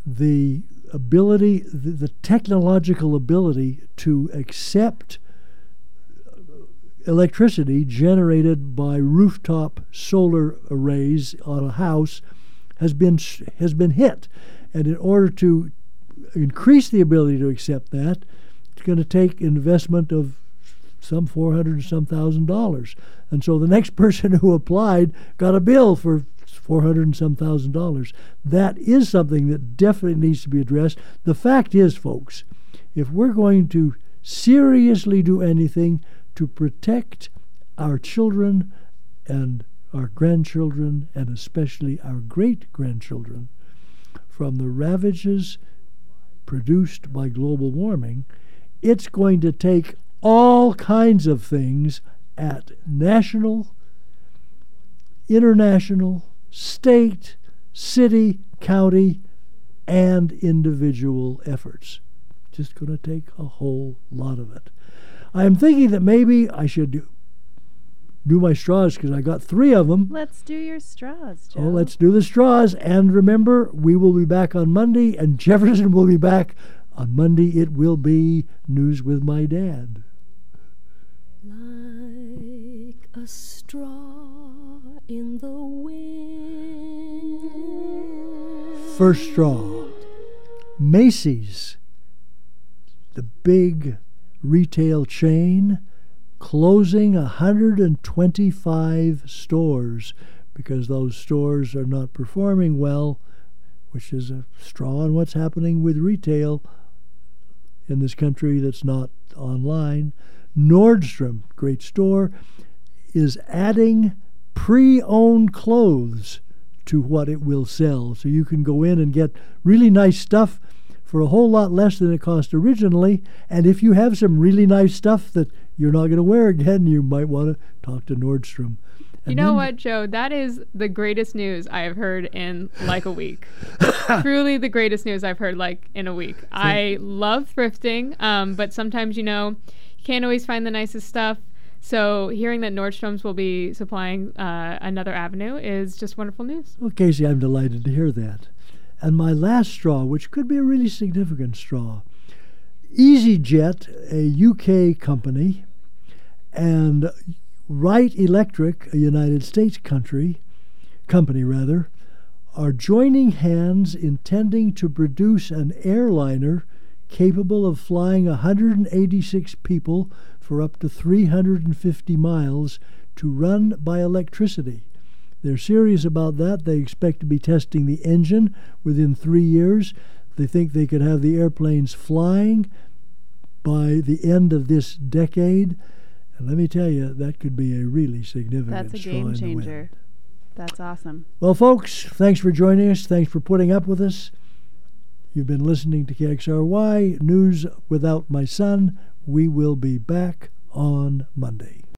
[SPEAKER 1] the ability, the, the technological ability to accept electricity generated by rooftop solar arrays on a house has been has been hit, and in order to increase the ability to accept that, it's going to take investment of some four hundred some thousand dollars. And so the next (laughs) person who applied got a bill for four hundred and some thousand dollars. That is something that definitely needs to be addressed. The fact is, folks, if we're going to seriously do anything to protect our children and our grandchildren and especially our great grandchildren from the ravages produced by global warming, it's going to take all kinds of things at national, international, state, city, county, and individual efforts. Just going to take a whole lot of it. I'm thinking that maybe I should do, do my straws because I got three of them.
[SPEAKER 4] Let's do your straws, Joe.
[SPEAKER 1] Oh, let's do the straws. And remember, we will be back on Monday, and (laughs) Jefferson will be back on Monday. It will be News with My Dad.
[SPEAKER 5] Like a straw in the wind.
[SPEAKER 1] First straw Macy's, the big retail chain, closing 125 stores because those stores are not performing well, which is a straw on what's happening with retail in this country that's not online. Nordstrom, great store, is adding pre owned clothes to what it will sell. So you can go in and get really nice stuff for a whole lot less than it cost originally. And if you have some really nice stuff that you're not going to wear again, you might want to talk to Nordstrom.
[SPEAKER 3] You know what, Joe? That is the greatest news I have heard in like a week. (laughs) Truly the greatest news I've heard like in a week. I love thrifting, um, but sometimes, you know, you can't always find the nicest stuff. So hearing that Nordstrom's will be supplying uh, another avenue is just wonderful news.
[SPEAKER 1] Well, Casey, I'm delighted to hear that. And my last straw, which could be a really significant straw, EasyJet, a UK company, and Wright Electric, a United States country, company rather, are joining hands intending to produce an airliner capable of flying 186 people for up to 350 miles to run by electricity. They're serious about that. They expect to be testing the engine within three years. They think they could have the airplanes flying by the end of this decade. And let me tell you, that could be a really significant
[SPEAKER 4] That's a game changer. That's awesome.
[SPEAKER 1] Well, folks, thanks for joining us. Thanks for putting up with us. You've been listening to KXRY News Without My Son. We will be back on Monday.